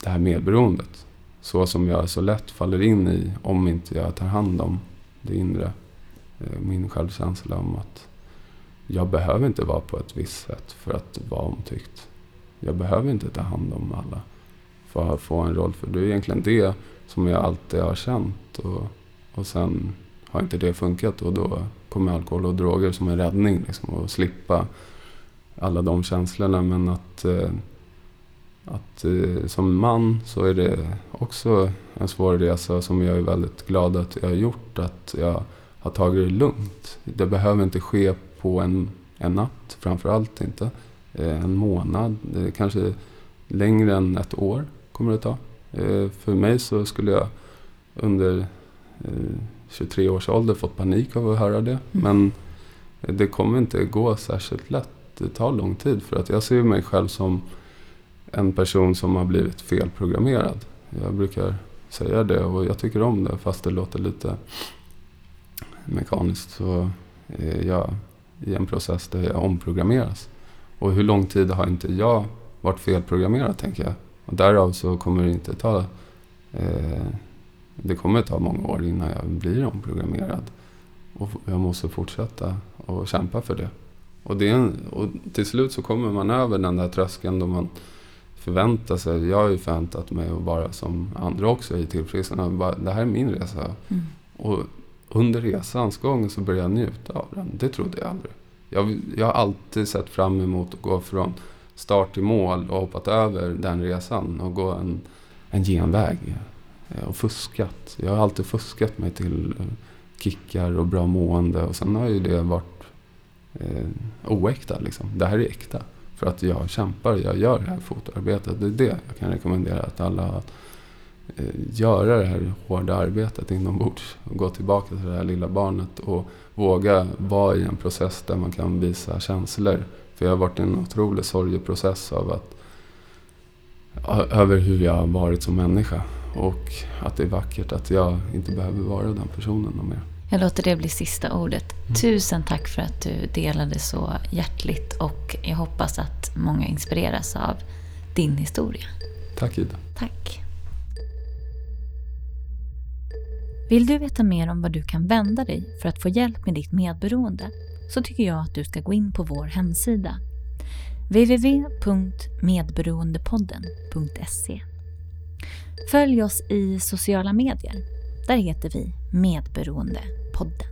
det här medberoendet. Så som jag så lätt faller in i om inte jag tar hand om det inre. Eh, min självkänsla om att jag behöver inte vara på ett visst sätt för att vara omtyckt. Jag behöver inte ta hand om alla för att få en roll. För det är egentligen det som jag alltid har känt. Och och sen har inte det funkat och då kommer alkohol och droger som en räddning. Liksom, och slippa alla de känslorna. Men att, eh, att eh, som man så är det också en svår resa som jag är väldigt glad att jag har gjort. Att jag har tagit det lugnt. Det behöver inte ske på en, en natt, framförallt inte. Eh, en månad, kanske längre än ett år kommer det ta. För mig så skulle jag under 23 års ålder fått panik av att höra det. Mm. Men det kommer inte gå särskilt lätt. Det tar lång tid för att jag ser mig själv som en person som har blivit felprogrammerad. Jag brukar säga det och jag tycker om det fast det låter lite mekaniskt. Så är jag i en process där jag omprogrammeras. Och hur lång tid har inte jag varit felprogrammerad tänker jag. Och därav så kommer det inte ta eh, det kommer ta många år innan jag blir omprogrammerad. Och jag måste fortsätta och kämpa för det. Och, det en, och till slut så kommer man över den där tröskeln då man förväntar sig. Jag har ju förväntat mig att vara som andra också i tillfrisknande. Det här är min resa. Mm. Och under resans gång så började jag njuta av den. Det trodde jag aldrig. Jag, jag har alltid sett fram emot att gå från start till mål och hoppat över den resan och gå en, en genväg. Eh, och fuskat. Jag har alltid fuskat mig till eh, kickar och bra mående och sen har ju det varit eh, oäkta. Liksom. Det här är äkta. För att jag kämpar, jag gör det här fotoarbetet. Det är det jag kan rekommendera att alla eh, göra det här hårda arbetet inombords. Och gå tillbaka till det här lilla barnet och våga vara i en process där man kan visa känslor. För jag har varit i en otrolig sorgeprocess av att, över hur jag har varit som människa. Och att det är vackert att jag inte behöver vara den personen mer. Jag låter det bli sista ordet. Mm. Tusen tack för att du delade så hjärtligt och jag hoppas att många inspireras av din historia. Tack Ida. Tack. Vill du veta mer om vad du kan vända dig för att få hjälp med ditt medberoende så tycker jag att du ska gå in på vår hemsida www.medberoendepodden.se Följ oss i sociala medier. Där heter vi Medberoendepodden.